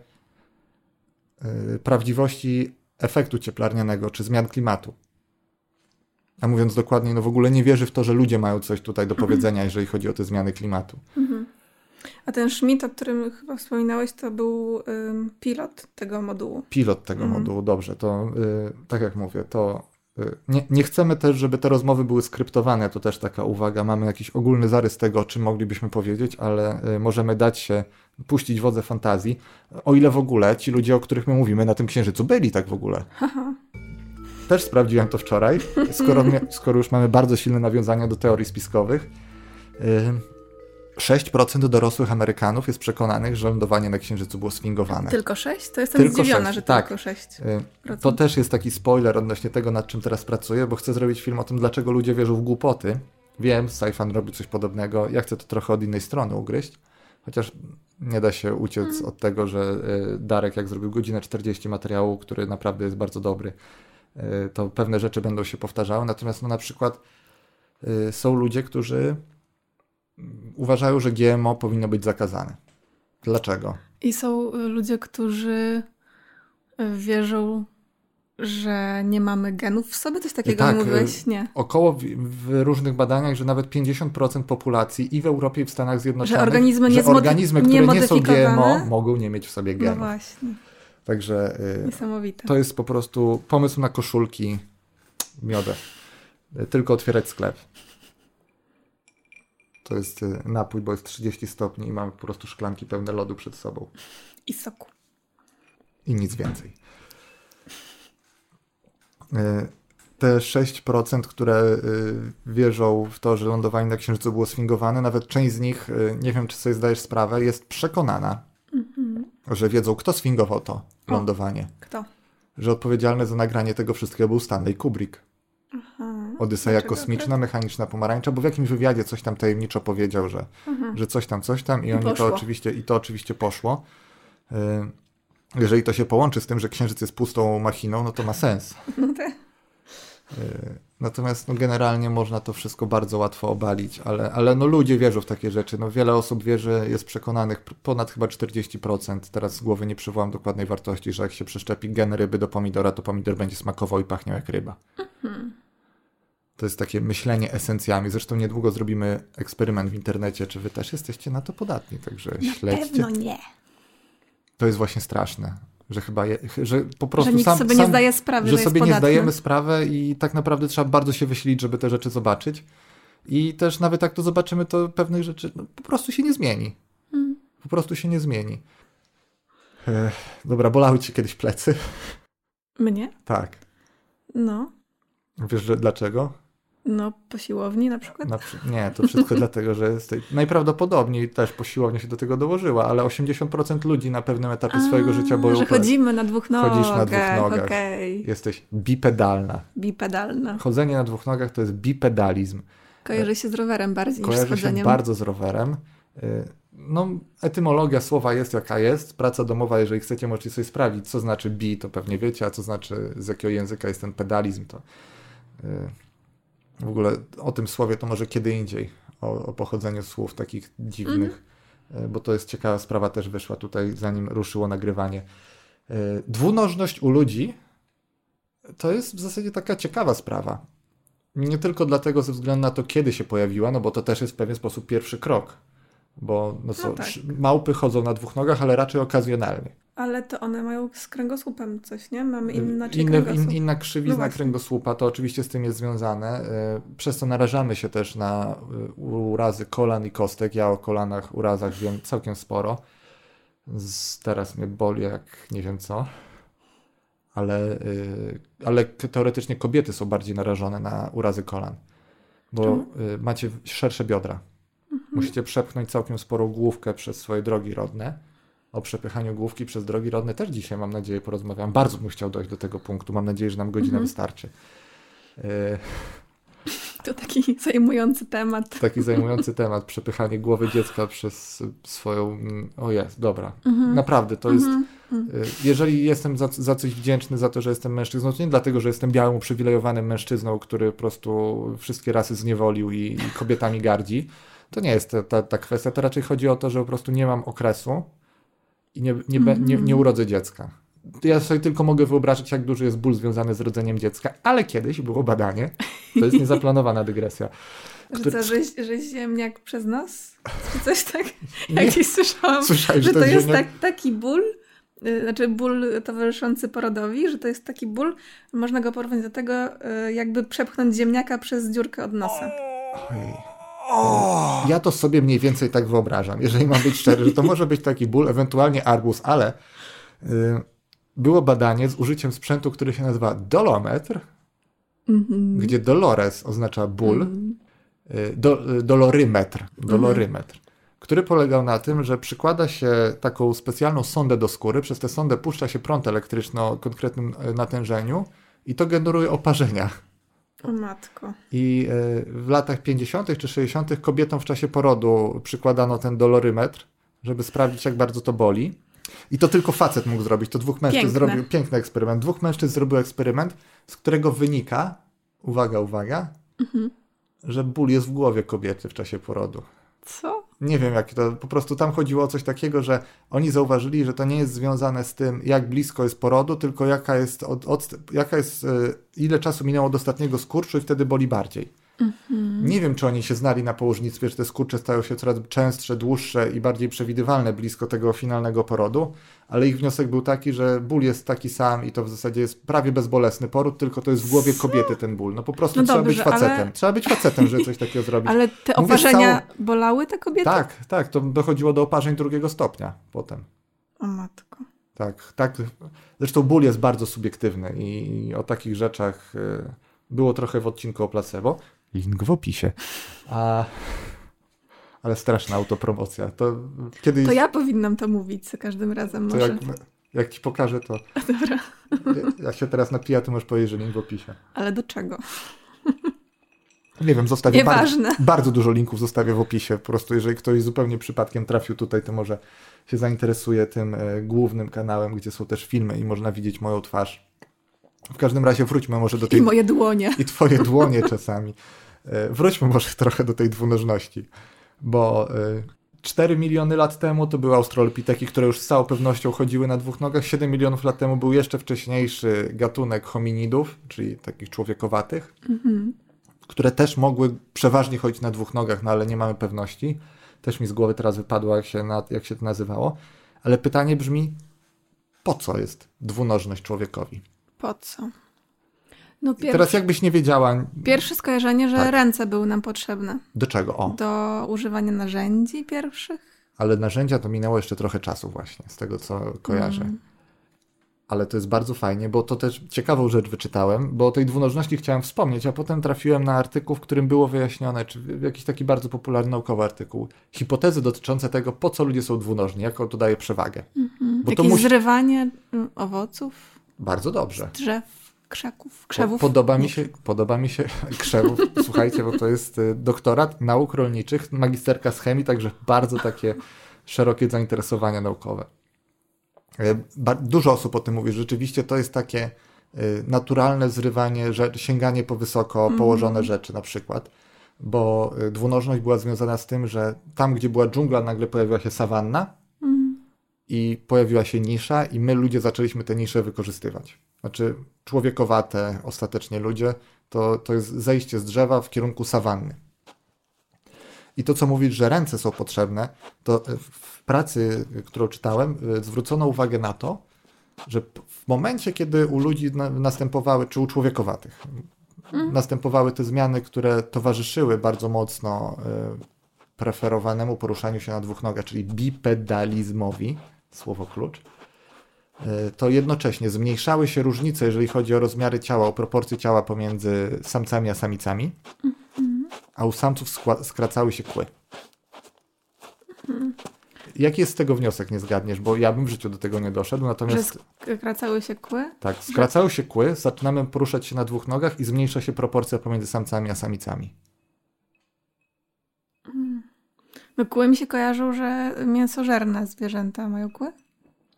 y, prawdziwości efektu cieplarnianego czy zmian klimatu. A mówiąc dokładniej, no w ogóle nie wierzy w to, że ludzie mają coś tutaj do powiedzenia, jeżeli chodzi o te zmiany klimatu. A ten Schmidt, o którym chyba wspominałeś, to był ym, pilot tego modułu. Pilot tego Mhm. modułu, dobrze, to y, tak jak mówię, to y, nie, nie chcemy też, żeby te rozmowy były skryptowane, to też taka uwaga, mamy jakiś ogólny zarys tego, o czym moglibyśmy powiedzieć, ale y, możemy dać się, puścić wodze fantazji, o ile w ogóle ci ludzie, o których my mówimy na tym księżycu, byli tak w ogóle. Też sprawdziłem to wczoraj, skoro, skoro już mamy bardzo silne nawiązania do teorii spiskowych. Y, 6% dorosłych Amerykanów jest przekonanych, że lądowanie na Księżycu było sfingowane. Tylko sześć? To jestem Tylko zdziwiona, sześć, że tak. tylko sześć. Y, To też jest taki spoiler odnośnie tego, nad czym teraz pracuję, bo chcę zrobić film o tym, dlaczego ludzie wierzą w głupoty. Wiem, Saifan robi coś podobnego. Ja chcę to trochę od innej strony ugryźć, chociaż nie da się uciec od tego, że y, Darek, jak zrobił godzinę 40 materiału, który naprawdę jest bardzo dobry, y, to pewne rzeczy będą się powtarzały. Natomiast no, na przykład y, są ludzie, którzy uważają, że GMO powinno być zakazane. Dlaczego? I są y, ludzie, którzy y, wierzą, że nie mamy genów w sobie? Coś takiego tak, nie mówiłeś? y, Nie. Około w, w różnych badaniach, że nawet 50% populacji i w Europie, i w Stanach Zjednoczonych, Że organizmy że organizmy, które nie są GMO, mogą nie mieć w sobie No genów. właśnie. Także y, Niesamowite. to jest po prostu pomysł na koszulki miodę. Tylko otwierać sklep. To jest y, napój, bo jest 30 stopni i mamy po prostu szklanki pełne lodu przed sobą. I soku. i nic więcej. E, Te 6%, które e, wierzą w to, że lądowanie na Księżycu było sfingowane, nawet część z nich, nie wiem czy sobie zdajesz sprawę, jest przekonana, że wiedzą, kto sfingował to lądowanie. Kto? Że odpowiedzialny za nagranie tego wszystkiego był Stanley Kubrick. Odyseja Dlaczego kosmiczna, mechaniczna pomarańcza, bo w jakimś wywiadzie coś tam tajemniczo powiedział, że, że coś tam, coś tam i, oni to poszło. oczywiście, i to oczywiście poszło. Y, Jeżeli to się połączy z tym, że Księżyc jest pustą machiną, no to ma sens. No te. Y, Natomiast no, generalnie można to wszystko bardzo łatwo obalić, ale, ale no, ludzie wierzą w takie rzeczy. No, wiele osób wierzy, jest przekonanych, ponad chyba 40%, teraz z głowy nie przywołam dokładnej wartości, że jak się przeszczepi gen ryby do pomidora, to pomidor będzie smakował i pachniał jak ryba. To jest takie myślenie esencjami. Zresztą niedługo zrobimy eksperyment w internecie, czy wy też jesteście na to podatni, także śledźcie. Pewno nie. To jest właśnie straszne, że chyba, je, że po prostu Że nikt sam, sobie sam, nie zdaje sprawy, że że, sobie jest nie podatny. zdajemy sprawy i tak naprawdę trzeba bardzo się wysilić, żeby te rzeczy zobaczyć. I też nawet jak to zobaczymy, to pewnych rzeczy no, po prostu się nie zmieni. Mm. Po prostu się nie zmieni. Ech, dobra, bolały ci kiedyś plecy? Mnie? Tak. No. Wiesz, że dlaczego? No, po siłowni na przykład. Na, nie, to wszystko dlatego, że jest, najprawdopodobniej też po siłowni się do tego dołożyła, ale 80% ludzi na pewnym etapie swojego A, życia boją Że chodzimy na dwóch nogach. Chodzisz na dwóch nogach. Okej. Jesteś bipedalna. Bipedalna. Chodzenie na dwóch nogach to jest bipedalizm. Kojarzy się z rowerem bardziej niż z Kojarzy się chodzeniem. bardzo z rowerem. Y, No, etymologia słowa jest jaka jest. Praca domowa, jeżeli chcecie, możecie sobie sprawdzić, co znaczy bi, to pewnie wiecie, a co znaczy, z jakiego języka jest ten pedalizm, to y, w ogóle o tym słowie to może kiedy indziej, o, o pochodzeniu słów takich dziwnych, y, bo to jest ciekawa sprawa, też wyszła tutaj, zanim ruszyło nagrywanie. Y, Dwunożność u ludzi to jest w zasadzie taka ciekawa sprawa. Nie tylko dlatego ze względu na to, kiedy się pojawiła, no bo to też jest w pewien sposób pierwszy krok. Bo no co, No tak. małpy chodzą na dwóch nogach, ale raczej okazjonalnie. Ale to one mają z kręgosłupem coś, nie? Mamy inaczej Inny, kręgosłup. in, inna No krzywizna właśnie. kręgosłupa to oczywiście z tym jest związane. y, Przez co narażamy się też na y, urazy kolan i kostek. Ja o kolanach, urazach wiem całkiem sporo. Teraz mnie boli jak nie wiem co. Ale, y, ale teoretycznie kobiety są bardziej narażone na urazy kolan. Bo Czemu? macie szersze biodra. Musicie przepchnąć całkiem sporą główkę przez swoje drogi rodne. O przepychaniu główki przez drogi rodne też dzisiaj, mam nadzieję, porozmawiam. Bardzo bym chciał dojść do tego punktu. Mam nadzieję, że nam godzina wystarczy. Y, To taki zajmujący temat. taki zajmujący temat, przepychanie głowy dziecka przez swoją... mm, O jest, dobra. Mhm. Naprawdę, to jest... y, Jeżeli jestem za, za coś wdzięczny za to, że jestem mężczyzną, to nie dlatego, że jestem białym, uprzywilejowanym mężczyzną, który po prostu wszystkie rasy zniewolił i, i kobietami gardzi. To nie jest ta, ta, ta kwestia. To raczej chodzi o to, że po prostu nie mam okresu i nie, nie, nie, nie urodzę dziecka. Ja sobie tylko mogę wyobrazić, jak duży jest ból związany z rodzeniem dziecka, ale kiedyś było badanie, to jest niezaplanowana dygresja, Że Który- co, że, że ziemniak przez nos? Czy coś tak? Nie. Słyszałam, Słyszałeś, że to jest ziemniak- tak, taki ból, y, znaczy ból towarzyszący porodowi, że to jest taki ból, można go porównać do tego, y, jakby przepchnąć ziemniaka przez dziurkę od nosa. Ojej. Ja to sobie mniej więcej tak wyobrażam, jeżeli mam być szczery, że to może być taki ból, ewentualnie arbuz, ale y, było badanie z użyciem sprzętu, który się nazywa dolometr, Mhm. gdzie dolores oznacza ból, y, do, y, dolorymetr, dolorymetr, który polegał na tym, że przykłada się taką specjalną sondę do skóry, przez tę sondę puszcza się prąd elektryczny o konkretnym natężeniu i to generuje oparzenia. O matko. I e, w latach 50. czy 60. kobietom w czasie porodu przykładano ten dolorymetr, żeby sprawdzić, jak bardzo to boli. I to tylko facet mógł zrobić. To dwóch mężczyzn Piękne. zrobił piękny eksperyment. Dwóch mężczyzn zrobił eksperyment, z którego wynika, uwaga, uwaga, że ból jest w głowie kobiety w czasie porodu. Co? Nie wiem, jak to. Po prostu tam chodziło o coś takiego, że oni zauważyli, że to nie jest związane z tym, jak blisko jest porodu, tylko jaka jest, od, od, jaka jest y, ile czasu minęło od ostatniego skurczu i wtedy boli bardziej. Nie wiem, czy oni się znali na położnictwie, że te skurcze stają się coraz częstsze, dłuższe i bardziej przewidywalne blisko tego finalnego porodu, ale ich wniosek był taki, że ból jest taki sam i to w zasadzie jest prawie bezbolesny poród, tylko to jest w głowie kobiety ten ból. No po prostu No trzeba dobrze, być facetem. ale- Trzeba być facetem, żeby coś takiego zrobić. Ale te oparzenia całą- bolały te kobiety? Tak, tak, to dochodziło do oparzeń drugiego stopnia potem. O matko. Tak, tak. Zresztą ból jest bardzo subiektywny i, i o takich rzeczach y, było trochę w odcinku o placebo. Link w opisie. A, ale straszna autopromocja. To kiedyś, To ja powinnam to mówić za każdym razem to może. jak, jak ci pokażę, to Dobra. jak się teraz napija, to możesz powiedzieć, że link w opisie. Ale do czego? Nie wiem, zostawię bardzo, Nieważne. bardzo dużo linków zostawię w opisie. Po prostu jeżeli ktoś zupełnie przypadkiem trafił tutaj, to może się zainteresuje tym e, głównym kanałem, gdzie są też filmy i można widzieć moją twarz. W każdym razie wróćmy może do tej... I moje dłonie. i twoje dłonie czasami. E, Wróćmy może trochę do tej dwunożności, bo e, 4 miliony lat temu to były australopiteki, które już z całą pewnością chodziły na dwóch nogach. 7 milionów lat temu był jeszcze wcześniejszy gatunek hominidów, czyli takich człowiekowatych, które też mogły przeważnie chodzić na dwóch nogach, no ale nie mamy pewności. Też mi z głowy teraz wypadło, jak się, na, jak się to nazywało. Ale pytanie brzmi, po co jest dwunożność człowiekowi? Po co? No I pier... teraz jakbyś nie wiedziała, Pierwsze skojarzenie, że Tak. ręce były nam potrzebne do czego? O. do używania narzędzi pierwszych. Ale narzędzia to minęło jeszcze trochę czasu właśnie, z tego co kojarzę. Ale to jest bardzo fajnie, bo to też ciekawą rzecz wyczytałem, bo o tej dwunożności chciałem wspomnieć, a potem trafiłem na artykuł, w którym było wyjaśnione, czy w- jakiś taki bardzo popularny naukowy artykuł, hipotezy dotyczące tego, po co ludzie są dwunożni, jaką to daje przewagę. Bo to Jakieś musi... zrywanie mm, owoców, Bardzo dobrze. drzew, krzaków, krzewów. podoba mi się, podoba mi się krzewów, słuchajcie, bo to jest y, doktorat nauk rolniczych, magisterka z chemii, także bardzo takie szerokie zainteresowania naukowe. Y, Dużo osób o tym mówi, rzeczywiście to jest takie y, naturalne zrywanie, sięganie po wysoko położone rzeczy na przykład, bo dwunożność była związana z tym, że tam, gdzie była dżungla, nagle pojawiła się sawanna i pojawiła się nisza i my ludzie zaczęliśmy te nisze wykorzystywać. Znaczy człowiekowate ostatecznie ludzie, to, to jest zejście z drzewa w kierunku sawanny. I to, co mówisz, że ręce są potrzebne, to w pracy, którą czytałem, e, zwrócono uwagę na to, że w momencie, kiedy u ludzi na, następowały, czy u człowiekowatych, następowały te zmiany, które towarzyszyły bardzo mocno e, preferowanemu poruszaniu się na dwóch nogach, czyli bipedalizmowi, słowo klucz, to jednocześnie zmniejszały się różnice, jeżeli chodzi o rozmiary ciała, o proporcje ciała pomiędzy samcami a samicami, a u samców skracały się kły. Jaki jest z tego wniosek, nie zgadniesz, bo ja bym w życiu do tego nie doszedł, Że natomiast skracały się kły? tak, skracały się kły, zaczynamy poruszać się na dwóch nogach i zmniejsza się proporcja pomiędzy samcami a samicami. No kły mi się kojarzą, że mięsożerne zwierzęta mają kły?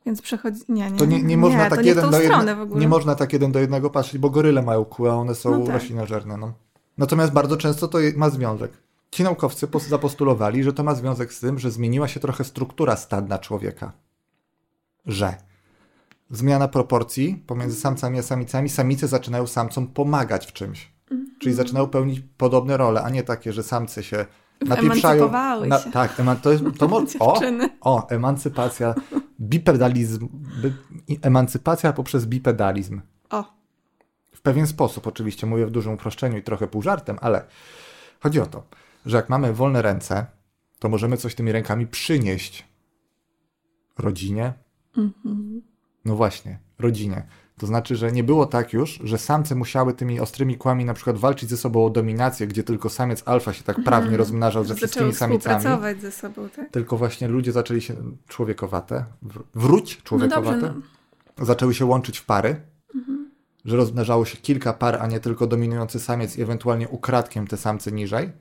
Więc przechodzi... Nie, nie. To nie, nie można to tak nie jeden do jednego, nie można tak jeden do jednego patrzeć, bo goryle mają kły, a one są No tak. roślinożerne. No. Natomiast bardzo często to ma związek. Ci naukowcy pos- zapostulowali, że to ma związek z tym, że zmieniła się trochę struktura stadna człowieka. Że zmiana proporcji pomiędzy samcami a samicami, samice zaczynają samcom pomagać w czymś. Mhm. Czyli zaczynają pełnić podobne role, a nie takie, że samce się napieprzają. Emancypowały się. tak, eman, to jest, to mo- o, o, emancypacja, bipedalizm, emancypacja poprzez bipedalizm. O, W pewien sposób, oczywiście, mówię w dużym uproszczeniu i trochę pół żartem, ale chodzi o to, że jak mamy wolne ręce, to możemy coś tymi rękami przynieść rodzinie. No właśnie, rodzinie. To znaczy, że nie było tak już, że samce musiały tymi ostrymi kłami na przykład walczyć ze sobą o dominację, gdzie tylko samiec alfa się tak prawnie rozmnażał ze zaczęły wszystkimi samicami. współpracować ze sobą, tak? Tylko właśnie ludzie zaczęli się człowiekowate, wróć No człowiekowate, dobrze, no. zaczęły się łączyć w pary, że rozmnażało się kilka par, a nie tylko dominujący samiec i ewentualnie ukradkiem te samce niżej.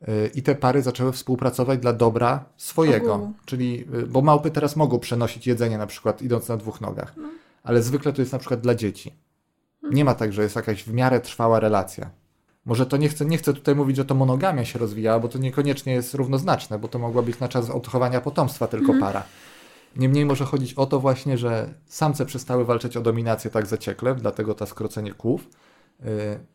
Yy, I te pary zaczęły współpracować dla dobra swojego. Ogółu. Czyli, yy, bo małpy teraz mogą przenosić jedzenie na przykład idąc na dwóch nogach, ale zwykle to jest na przykład dla dzieci. Nie ma tak, że jest jakaś w miarę trwała relacja. Może to nie chcę, nie chcę tutaj mówić, że to monogamia się rozwijała, bo to niekoniecznie jest równoznaczne, bo to mogła być na czas odchowania potomstwa tylko para. Niemniej może chodzić o to właśnie, że samce przestały walczyć o dominację tak zaciekle, dlatego to skrócenie kłów. Yy,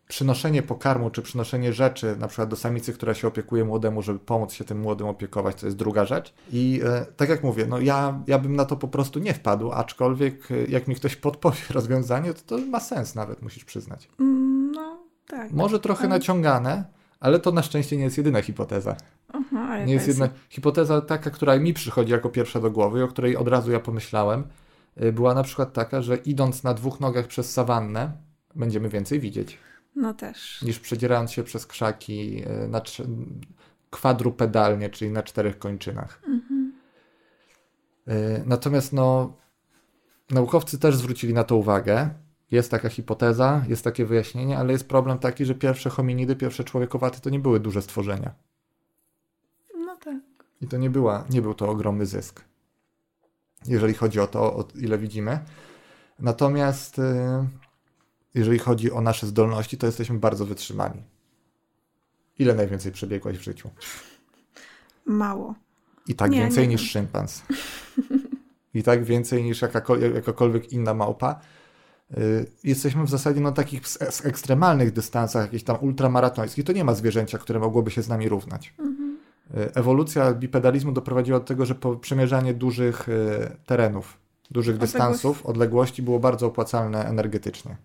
przynoszenie pokarmu czy przynoszenie rzeczy, na przykład do samicy, która się opiekuje młodemu, żeby pomóc się tym młodym opiekować, to jest druga rzecz. I yy, tak jak mówię, no ja, ja bym na to po prostu nie wpadł, aczkolwiek yy, jak mi ktoś podpowie rozwiązanie, to to ma sens nawet, musisz przyznać. No, tak. Może trochę Ale- naciągane, ale to na szczęście nie jest jedyna hipoteza. Aha, Nie jest jedna hipoteza taka, która mi przychodzi jako pierwsza do głowy, o której od razu ja pomyślałem, y, była na przykład taka, że idąc na dwóch nogach przez sawannę, będziemy więcej widzieć, No też. niż przedzierając się przez krzaki y, na kwadrupedalnie, czyli na czterech kończynach. Y, Natomiast no, naukowcy też zwrócili na to uwagę. Jest taka hipoteza, jest takie wyjaśnienie, ale jest problem taki, że pierwsze hominidy, pierwsze człowiekowaty to nie były duże stworzenia. No tak. I to nie, była, nie był to ogromny zysk, jeżeli chodzi o to, o ile widzimy. Natomiast y, jeżeli chodzi o nasze zdolności, to jesteśmy bardzo wytrzymani. Ile najwięcej przebiegłaś w życiu? Mało. I tak Nie, więcej nie niż wiem. szympanz. I tak więcej niż jakakol- jakakolwiek inna małpa. Y, Jesteśmy w zasadzie na takich ekstremalnych dystansach, jakichś tam ultramaratońskich. To nie ma zwierzęcia, które mogłoby się z nami równać. Y, Ewolucja bipedalizmu doprowadziła do tego, że przemierzanie dużych y, terenów, dużych Odległości. dystansów, odległości było bardzo opłacalne energetycznie.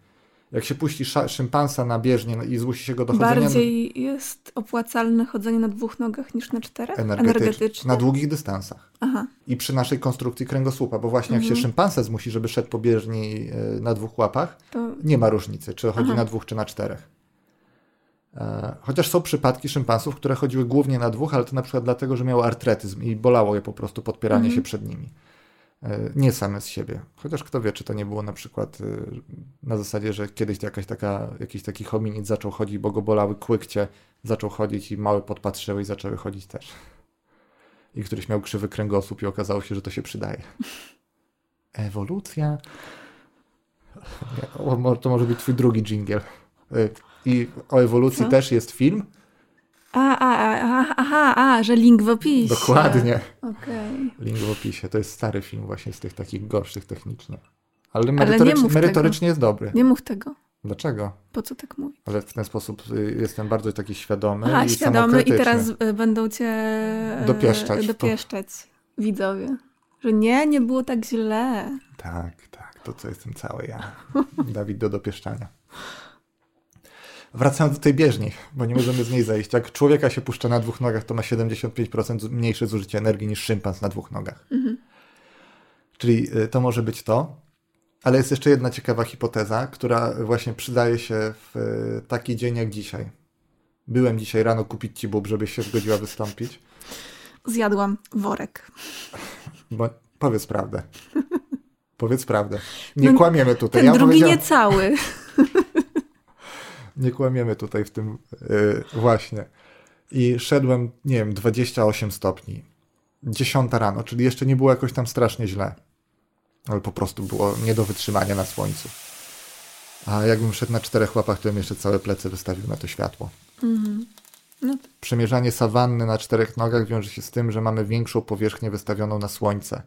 Jak się puści szympansa na bieżnię i zmusi się go do chodzenia Bardziej jest opłacalne chodzenie na dwóch nogach niż na czterech? energetycznie, na długich dystansach. Aha. i przy naszej konstrukcji kręgosłupa, bo właśnie jak Mhm. się szympanse zmusi, żeby szedł po bieżni y, na dwóch łapach, To nie ma różnicy, czy chodzi Aha. na dwóch, czy na czterech. E, Chociaż są przypadki szympansów, które chodziły głównie na dwóch, ale to na przykład dlatego, że miały artretyzm i bolało je po prostu podpieranie Mhm. się przed nimi. E, Nie same z siebie. Chociaż kto wie, czy to nie było na przykład y, na zasadzie, że kiedyś jakaś taka, jakiś taki hominid zaczął chodzić, bo go bolały kłykcie, zaczął chodzić i małe podpatrzyły i zaczęły chodzić też. I któryś miał krzywy kręgosłup i okazało się, że to się przydaje. Ewolucja. O, To może być twój drugi jingle. Y, I o ewolucji Co? też jest film. A, a, a, aha, a, że link w opisie. Dokładnie. Okej. Link w opisie. To jest stary film właśnie z tych takich gorszych technicznie. Ale merytorycz, mów merytorycznie jest dobry. Nie mów tego. Dlaczego? Po co tak mówić? Ale w ten sposób y, jestem bardzo taki świadomy Aha, i świadomy i teraz y, będą cię e, Dopieszczać. dopieszczać widzowie. Że nie, nie było tak źle. Tak, tak, to co jestem cały ja. Dawid do dopieszczania. Wracając do tej bieżni, bo nie możemy z niej zejść. Jak człowieka się puszcza na dwóch nogach, to ma 75% z- mniejsze zużycie energii niż szympans na dwóch nogach. Czyli y, to może być to. Ale jest jeszcze jedna ciekawa hipoteza, która właśnie przydaje się w y, taki dzień jak dzisiaj. Byłem dzisiaj rano kupić ci bób, żebyś się zgodziła wystąpić. Zjadłam worek. Bo powiedz prawdę. Powiedz prawdę. Nie No, kłamiemy tutaj. Ten ja drugi powiedziałem- nie kłamiemy tutaj w tym yy, właśnie. I szedłem, nie wiem, 28 stopni. 10 rano, czyli jeszcze nie było jakoś tam strasznie źle. Ale po prostu było nie do wytrzymania na słońcu. A jakbym szedł na czterech łapach, to bym jeszcze całe plecy wystawił na to światło. No, Przemierzanie sawanny na czterech nogach wiąże się z tym, że mamy większą powierzchnię wystawioną na słońce.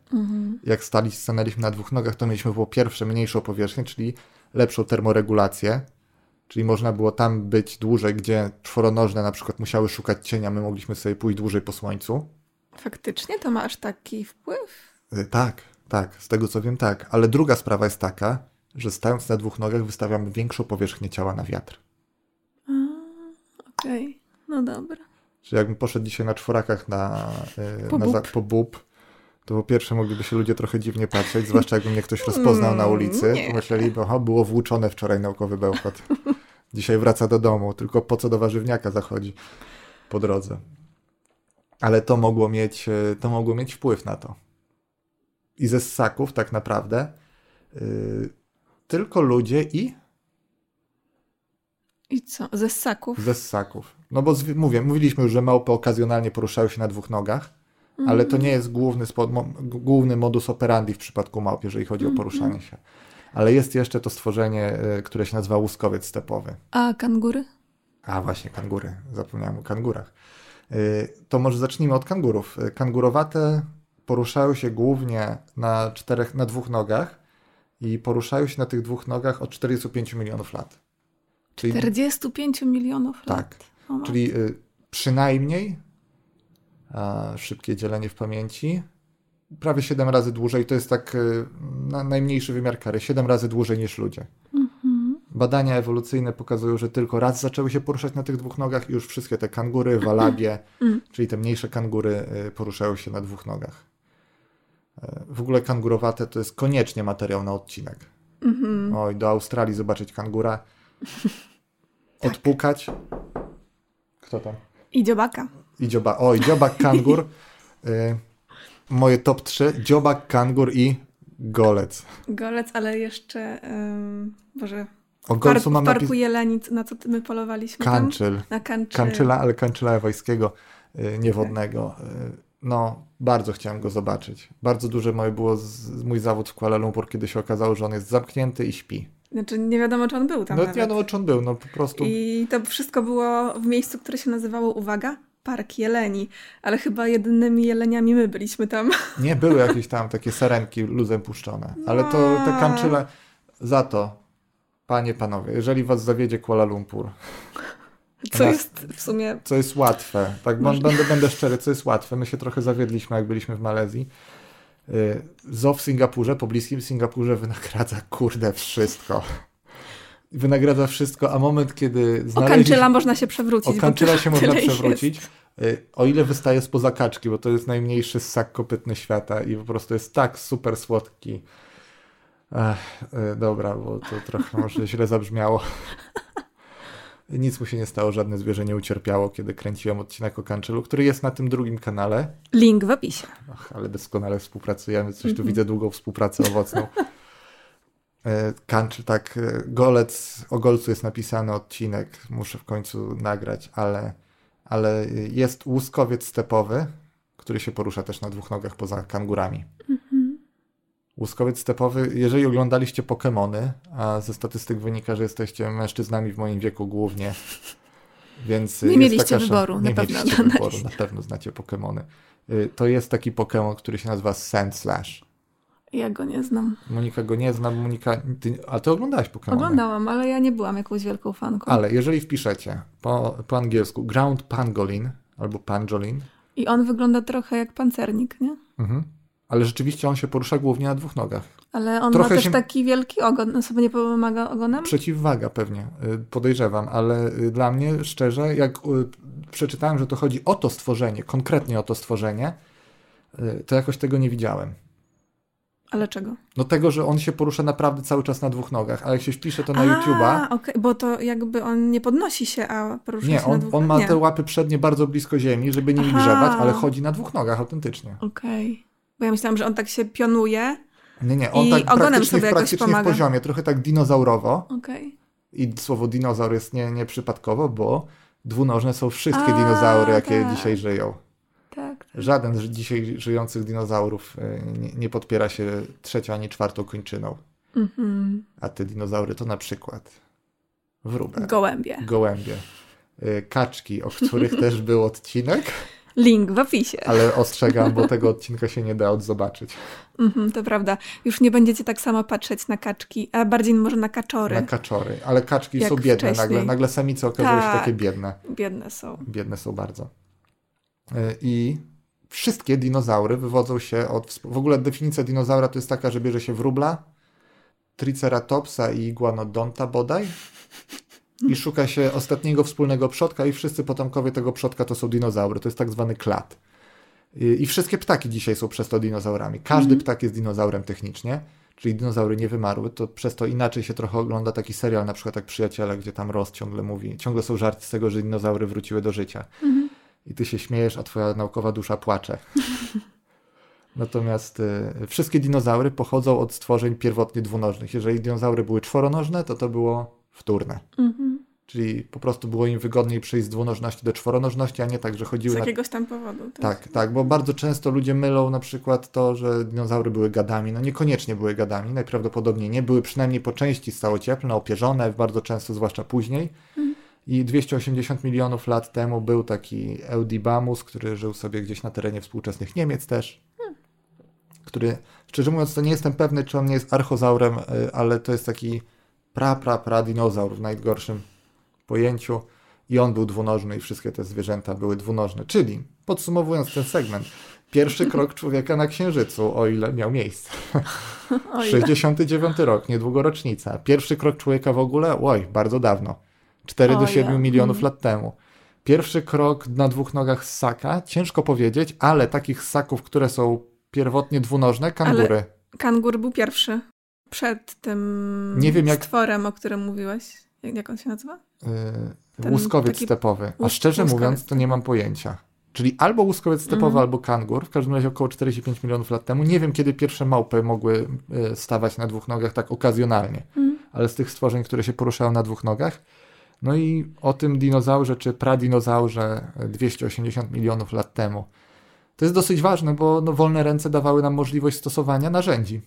Jak stali, stanęliśmy na dwóch nogach, to mieliśmy po pierwsze mniejszą powierzchnię, czyli lepszą termoregulację, czyli można było tam być dłużej, gdzie czworonożne na przykład musiały szukać cienia, my mogliśmy sobie pójść dłużej po słońcu. faktycznie to ma aż taki wpływ? Y, Tak, tak, z tego co wiem tak, ale druga sprawa jest taka, że stając na dwóch nogach wystawiamy większą powierzchnię ciała na wiatr. Okej, no dobra. Czyli jakbym poszedł dzisiaj na czworakach na, y, Po na bób. po bób, to po pierwsze mogliby się ludzie trochę dziwnie patrzeć, zwłaszcza jakby mnie ktoś rozpoznał na ulicy. Mm, nie. Pomyśleliby, oho, było włóczone wczoraj naukowy bełkot. Dzisiaj wraca do domu, tylko po co do warzywniaka zachodzi po drodze. Ale to mogło mieć, y, to mogło mieć wpływ na to. I ze ssaków tak naprawdę y, tylko ludzie i I co? Ze ssaków? Ze ssaków. No bo zwi- mówię, mówiliśmy już, że małpy okazjonalnie poruszają się na dwóch nogach, ale to nie jest główny, spo, mo, g- główny modus operandi w przypadku małp, jeżeli chodzi o poruszanie się. Ale jest jeszcze to stworzenie, y, które się nazywa łuskowiec stepowy. A kangury? A właśnie, kangury. Zapomniałem o kangurach. Y, To może zacznijmy od kangurów. Y, Kangurowate poruszają się głównie na, czterech, na dwóch nogach i poruszają się na tych dwóch nogach od 45 milionów lat. Czyli, 45 milionów lat. Tak. Czyli przynajmniej szybkie dzielenie w pamięci prawie 7 razy dłużej. To jest tak y, na, najmniejszy wymiar kary. 7 razy dłużej niż ludzie. Mhm. Badania ewolucyjne pokazują, że tylko raz zaczęły się poruszać na tych dwóch nogach i już wszystkie te kangury, walabie, Mm. czyli te mniejsze kangury y, poruszają się na dwóch nogach. E, W ogóle kangurowate to jest koniecznie materiał na odcinek. Mhm. Oj, do Australii zobaczyć kangura, odpukać. Kto tam? I dziobaka. I dzioba. Oj, dziobak, kangur. Y, moje top 3. Dziobak, kangur i golec. Golec, ale jeszcze, um, Boże, O golcu parku, mam w parku napis... Jelenic, na co my polowaliśmy tam? Kanczyl. Na kanczy. Kanczyla, ale kanczyla ewańskiego, y, niewodnego. Y, No, bardzo chciałem go zobaczyć. Bardzo duże moje było z, z mój zawód w Kuala Lumpur, kiedy się okazało, że on jest zamknięty i śpi. Znaczy, nie wiadomo, czy on był tam No, ja no, czy on był, no po prostu. I to wszystko było w miejscu, które się nazywało, uwaga, Park Jeleni. Ale chyba jedynymi jeleniami my byliśmy tam. Nie były jakieś tam takie sarenki luzem puszczone, ale to te No. kanczyle za to, panie, panowie, jeżeli was zawiedzie Kuala Lumpur, Co Nas- jest w sumie... co jest łatwe, tak Może- będę, będę szczery, co jest łatwe, my się trochę zawiedliśmy, jak byliśmy w Malezji. Y, Zoo w Singapurze, po bliskim Singapurze wynagradza, kurde, wszystko. Wynagradza wszystko, a moment, kiedy O znaleźliśmy... kanczyla można się przewrócić. O kanczyla się można przewrócić. Y, O ile wystaje spoza kaczki, bo to jest najmniejszy ssak kopytny świata i po prostu jest tak super słodki. Ech, y, dobra, bo to trochę może źle zabrzmiało. Nic mu się nie stało, żadne zwierzę nie ucierpiało, kiedy kręciłem odcinek o kanczylu, który jest na tym drugim kanale. Link w opisie. Ale doskonale współpracujemy, coś tu Mhm. widzę długą współpracę owocną. E, Kancz, tak, e, golec, o golcu jest napisany odcinek, muszę w końcu nagrać, ale, ale jest łuskowiec stepowy, który się porusza też na dwóch nogach poza kangurami. Łuskowiec stepowy, jeżeli oglądaliście Pokemony, a ze statystyk wynika, że jesteście mężczyznami w moim wieku głównie, więc Nie mieliście taka wyboru, na nie pewno mieliście wyboru, na pewno znacie Pokemony. Y, To jest taki Pokemon, który się nazywa Sand Slash. Ja go nie znam. Monika go nie zna, Monika, ty, a ty oglądałaś Pokemony. Oglądałam, ale ja nie byłam jakąś wielką fanką. Ale jeżeli wpiszecie po, po angielsku Ground Pangolin albo Pangolin, I on wygląda trochę jak pancernik, nie? mhm. Ale rzeczywiście on się porusza głównie na dwóch nogach. Ale on Trochę ma też się- taki wielki ogon. On sobie nie pomaga ogonem? Przeciwwaga pewnie, y, podejrzewam, ale y, dla mnie szczerze, jak y, przeczytałem, że to chodzi o to stworzenie, konkretnie o to stworzenie, to jakoś tego nie widziałem. Ale czego? No tego, że on się porusza naprawdę cały czas na dwóch nogach, a jak się wpisze to na A, YouTube'a, okej, bo to jakby on nie podnosi się, a porusza nie, się na on, dwóch on ma nie. te łapy przednie bardzo blisko ziemi, żeby nimi Aha. grzebać, ale chodzi na dwóch nogach autentycznie. Okej. Bo ja myślałam, że on tak się pionuje. Nie, nie, on I tak praktycznie, sobie praktycznie w poziomie, trochę tak dinozaurowo Okej. i słowo dinozaur jest nie, nieprzypadkowo, bo dwunożne są wszystkie A, dinozaury, jakie tak. dzisiaj żyją. Tak. tak. Żaden z dzisiaj żyjących dinozaurów y, nie, nie podpiera się trzecią ani czwartą kończyną. Mhm. A te dinozaury to na przykład wróbel, Gołębie. gołębie, y, kaczki, o których też był odcinek, Link w opisie. ale ostrzegam, bo tego odcinka się nie da odzobaczyć. Mhm, to prawda. Już nie będziecie tak samo patrzeć na kaczki, a bardziej może na kaczory. Na kaczory. Ale kaczki Jak są biedne wcześniej. nagle. Nagle samice okazują się Tak. takie biedne. Biedne są. Biedne są bardzo. Y, I wszystkie dinozaury wywodzą się od... W ogóle definicja dinozaura to jest taka, że bierze się wróbla, triceratopsa i iguanodonta bodaj i szuka się ostatniego wspólnego przodka i wszyscy potomkowie tego przodka to są dinozaury. To jest tak zwany klad. Y, I wszystkie ptaki dzisiaj są przez to dinozaurami. Każdy ptak jest dinozaurem technicznie, czyli dinozaury nie wymarły. To przez to inaczej się trochę ogląda taki serial, na przykład jak Przyjaciele, gdzie tam Ross ciągle mówi, ciągle są żarty z tego, że dinozaury wróciły do życia. I ty się śmiejesz, a twoja naukowa dusza płacze. Natomiast y, wszystkie dinozaury pochodzą od stworzeń pierwotnie dwunożnych. Jeżeli dinozaury były czworonożne, to to było wtórne. Mhm. Czyli po prostu było im wygodniej przejść z dwunożności do czworonożności, a nie tak, że Z chodziły na... jakiegoś tam powodu. też. Tak, tak, bo bardzo często ludzie mylą na przykład to, że dinozaury były gadami. No niekoniecznie były gadami, najprawdopodobniej nie. Były przynajmniej po części stałocieplne, opierzone, bardzo często, zwłaszcza później. I 280 milionów lat temu był taki Eudibamus, który żył sobie gdzieś na terenie współczesnych Niemiec też. Który, szczerze mówiąc, to nie jestem pewny, czy on nie jest archozaurem, y, ale to jest taki pra, pra, pra dinozaur w najgorszym pojęciu. I on był dwunożny i wszystkie te zwierzęta były dwunożne. Czyli, podsumowując ten segment, pierwszy krok człowieka na Księżycu, o ile miał miejsce. Ile. 69 rok, niedługo rocznica. Pierwszy krok człowieka w ogóle, oj, bardzo dawno. 4 do O 7 ja. milionów Mm. lat temu. Pierwszy krok na dwóch nogach ssaka, ciężko powiedzieć, ale takich ssaków, które są pierwotnie dwunożne, kangury. Kangur był pierwszy. Przed tym Nie wiem, jak- stworem, o którym mówiłeś. Jak, on się nazywa? Yy, łuskowiec taki- stepowy. A szczerze łuskowiec mówiąc, to nie mam pojęcia. Czyli albo łuskowiec stepowy, Mhm. albo kangur, w każdym razie około 45 milionów lat temu. Nie wiem, kiedy pierwsze małpy mogły y, stawać na dwóch nogach tak okazjonalnie, Mhm. ale z tych stworzeń, które się poruszają na dwóch nogach. No i o tym dinozaurze, czy pradinozaurze y, 280 milionów lat temu. To jest dosyć ważne, bo no, wolne ręce dawały nam możliwość stosowania narzędzi.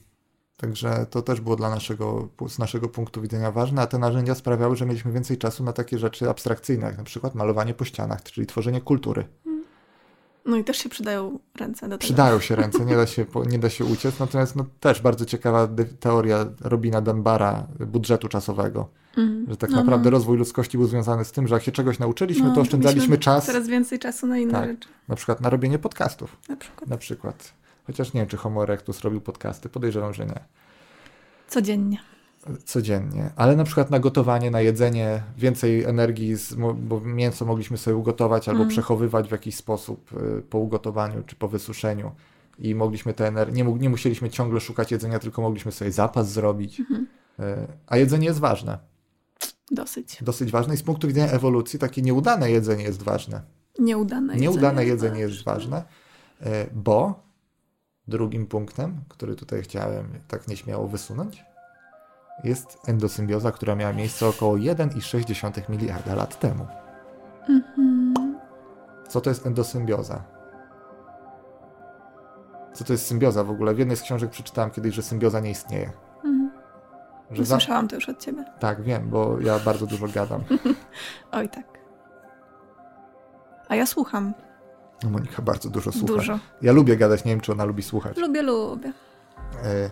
Także to też było dla naszego, z naszego punktu widzenia ważne, a te narzędzia sprawiały, że mieliśmy więcej czasu na takie rzeczy abstrakcyjne, jak na przykład malowanie po ścianach, czyli tworzenie kultury. No i też się przydają ręce do tego. Przydają się ręce, nie da się, nie da się uciec, natomiast no, też bardzo ciekawa teoria Robina Dunbara budżetu czasowego, Mhm. że tak No, naprawdę no. rozwój ludzkości był związany z tym, że jak się czegoś nauczyliśmy, No, to oszczędzaliśmy czas Coraz więcej czasu na inne Tak. rzeczy. na przykład na robienie podcastów, Na przykład na przykład. Chociaż nie wiem, czy Homo erectus robił podcasty, podejrzewam, że nie. codziennie. codziennie, ale na przykład na gotowanie, na jedzenie, więcej energii, z, bo mięso mogliśmy sobie ugotować albo Mm. przechowywać w jakiś sposób y, po ugotowaniu czy po wysuszeniu i mogliśmy te energii, nie, nie musieliśmy ciągle szukać jedzenia, tylko mogliśmy sobie zapas zrobić. Mhm. Y, A jedzenie jest ważne, Dosyć. dosyć ważne i z punktu widzenia ewolucji takie nieudane jedzenie jest ważne. Nieudane jedzenie. Nieudane jedzenie jest ważne, y, bo drugim punktem, który tutaj chciałem tak nieśmiało wysunąć, jest endosymbioza, która miała miejsce około 1,6 miliarda lat temu. Mhm. Co to jest endosymbioza? Co to jest symbioza w ogóle? W jednej z książek przeczytałem kiedyś, że symbioza nie istnieje. Mhm. Że za... Słyszałam to już od ciebie. Tak, wiem, bo ja bardzo dużo gadam. Oj tak. A ja słucham. No, Monika bardzo dużo słucha. Dużo. Ja lubię gadać, nie wiem, czy ona lubi słuchać. Lubię, lubię. E,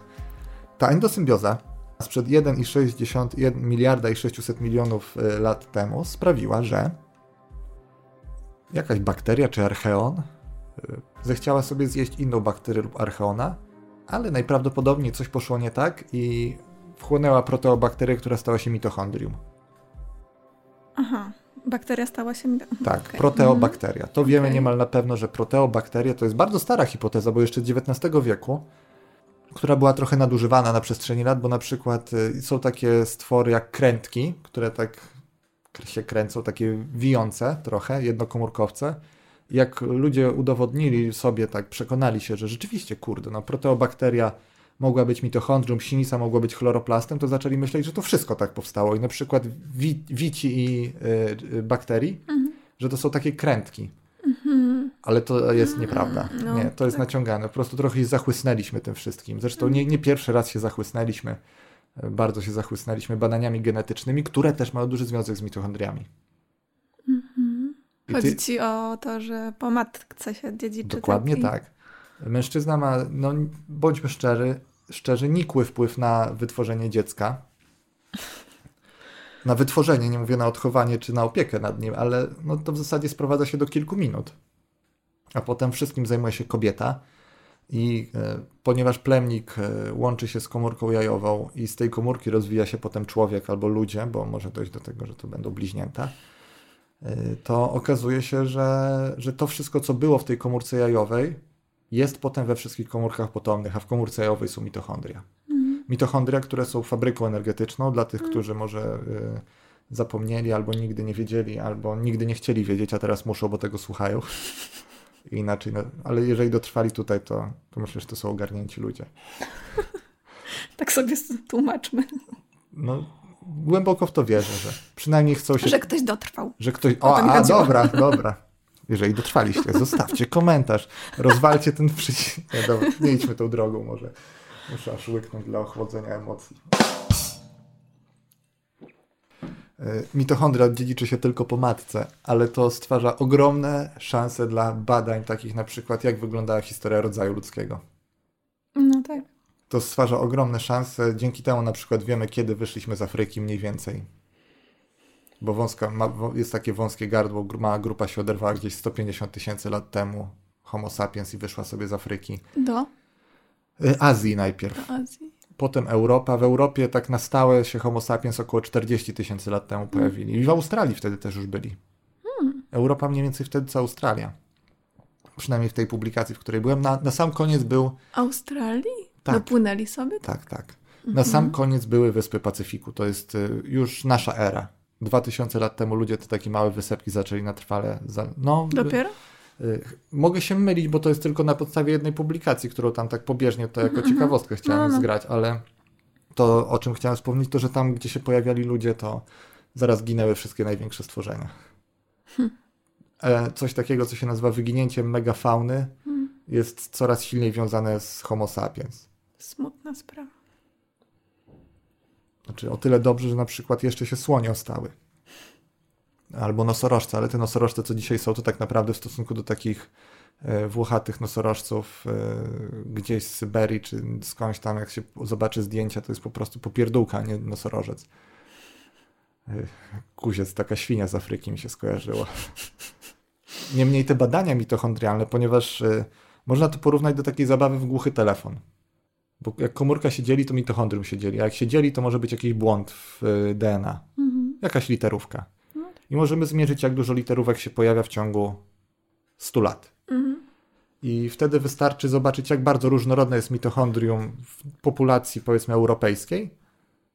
Ta endosymbioza sprzed 1,6 miliarda i 600 milionów e, lat temu sprawiła, że jakaś bakteria czy archeon e, zechciała sobie zjeść inną bakterię lub archeona, ale najprawdopodobniej coś poszło nie tak i wchłonęła proteobakterię, która stała się mitochondrium. Aha. Bakteria stała się mi... Tak, Okej. proteobakteria. To wiemy Okej. niemal na pewno, że proteobakteria to jest bardzo stara hipoteza, bo jeszcze z XIX wieku, która była trochę nadużywana na przestrzeni lat, bo na przykład y, są takie stwory jak krętki, które tak się kręcą, takie wijące trochę, jednokomórkowce. Jak ludzie udowodnili sobie, tak przekonali się, że rzeczywiście, kurde, no proteobakteria mogła być mitochondrium, sinica mogła być chloroplastem, to zaczęli myśleć, że to wszystko tak powstało. I na przykład wi- wici i y, y, bakterii, Mhm. że to są takie krętki. Mhm. Ale to jest nieprawda. no, nie, to jest tak. naciągane. Po prostu trochę zachłysnęliśmy tym wszystkim. Zresztą nie, nie pierwszy raz się zachłysnęliśmy. E, Bardzo się zachłysnęliśmy badaniami genetycznymi, które też mają duży związek z mitochondriami. Mhm. Chodzi ty- ci o to, że po matce się dziedziczy. Dokładnie tak. i- tak. Mężczyzna ma, no bądźmy szczery, szczerzy, nikły wpływ na wytworzenie dziecka. Na wytworzenie, nie mówię na odchowanie czy na opiekę nad nim, ale no to w zasadzie sprowadza się do kilku minut. A potem wszystkim zajmuje się kobieta. I e, ponieważ plemnik e, łączy się z komórką jajową i z tej komórki rozwija się potem człowiek albo ludzie, bo może dojść do tego, że to będą bliźnięta, e, to okazuje się, że, że to wszystko, co było w tej komórce jajowej, jest potem we wszystkich komórkach potomnych, a w komórce jajowej są mitochondria. Mhm. Mitochondria, które są fabryką energetyczną dla tych, którzy może y, zapomnieli, albo nigdy nie wiedzieli, albo nigdy nie chcieli wiedzieć, a teraz muszą, bo tego słuchają. Inaczej, no, ale jeżeli dotrwali tutaj, to, to myślę, że to są ogarnięci ludzie. Tak sobie tłumaczmy, No, głęboko w to wierzę, że przynajmniej chcą się że ktoś dotrwał. że ktoś. O a chodziło. dobra, dobra. Jeżeli dotrwaliście, zostawcie komentarz, rozwalcie ten przycisk. Nie, dobra, nie idźmy tą drogą, może. Muszę aż łyknąć dla ochłodzenia emocji. Y, Mitochondria dziedziczy się tylko po matce, ale to stwarza ogromne szanse dla badań takich na przykład, jak wyglądała historia rodzaju ludzkiego. No tak. To stwarza ogromne szanse, dzięki temu na przykład wiemy, kiedy wyszliśmy z Afryki mniej więcej. Bo wąska, ma, jest takie wąskie gardło, mała grupa się oderwała gdzieś 150 tysięcy lat temu, homo sapiens i wyszła sobie z Afryki. Do Y, Azji najpierw. Azji. Potem Europa. W Europie tak na stałe się Homo sapiens około 40 tysięcy lat temu pojawili. I w Australii wtedy też już byli. Europa mniej więcej wtedy co Australia. Przynajmniej w tej publikacji, w której byłem. Na, na sam koniec był. Australii? Tak. Dopłynęli sobie? Tak, tak. Na sam koniec były Wyspy Pacyfiku. To jest y, już nasza era. 2000 lat temu ludzie te takie małe wysepki zaczęli na trwale. Za, no, Dopiero? y, mogę się mylić, bo to jest tylko na podstawie jednej publikacji, którą tam tak pobieżnie to jako ciekawostkę chciałem No, no. zgrać, ale to, o czym chciałem wspomnieć, to że tam, gdzie się pojawiali ludzie, to zaraz ginęły wszystkie największe stworzenia. E, Coś takiego, co się nazywa wyginięciem megafauny, jest coraz silniej wiązane z Homo sapiens. Smutna sprawa. Znaczy o tyle dobrze, że na przykład jeszcze się słonie ostały. Albo nosorożce, ale te nosorożce, co dzisiaj są, to tak naprawdę w stosunku do takich e, włochatych nosorożców e, gdzieś z Syberii, czy skądś tam, jak się zobaczy zdjęcia, to jest po prostu popierdółka, nie nosorożec. E, Kuziec, taka świnia z Afryki mi się skojarzyła. Niemniej te badania mitochondrialne, ponieważ można to porównać do takiej zabawy w głuchy telefon. Bo jak komórka się dzieli, to mitochondrium się dzieli. A jak się dzieli, to może być jakiś błąd w y, DNA. Jakaś literówka. I możemy zmierzyć, jak dużo literówek się pojawia w ciągu 100 lat. I wtedy wystarczy zobaczyć, jak bardzo różnorodne jest mitochondrium w populacji, powiedzmy, europejskiej.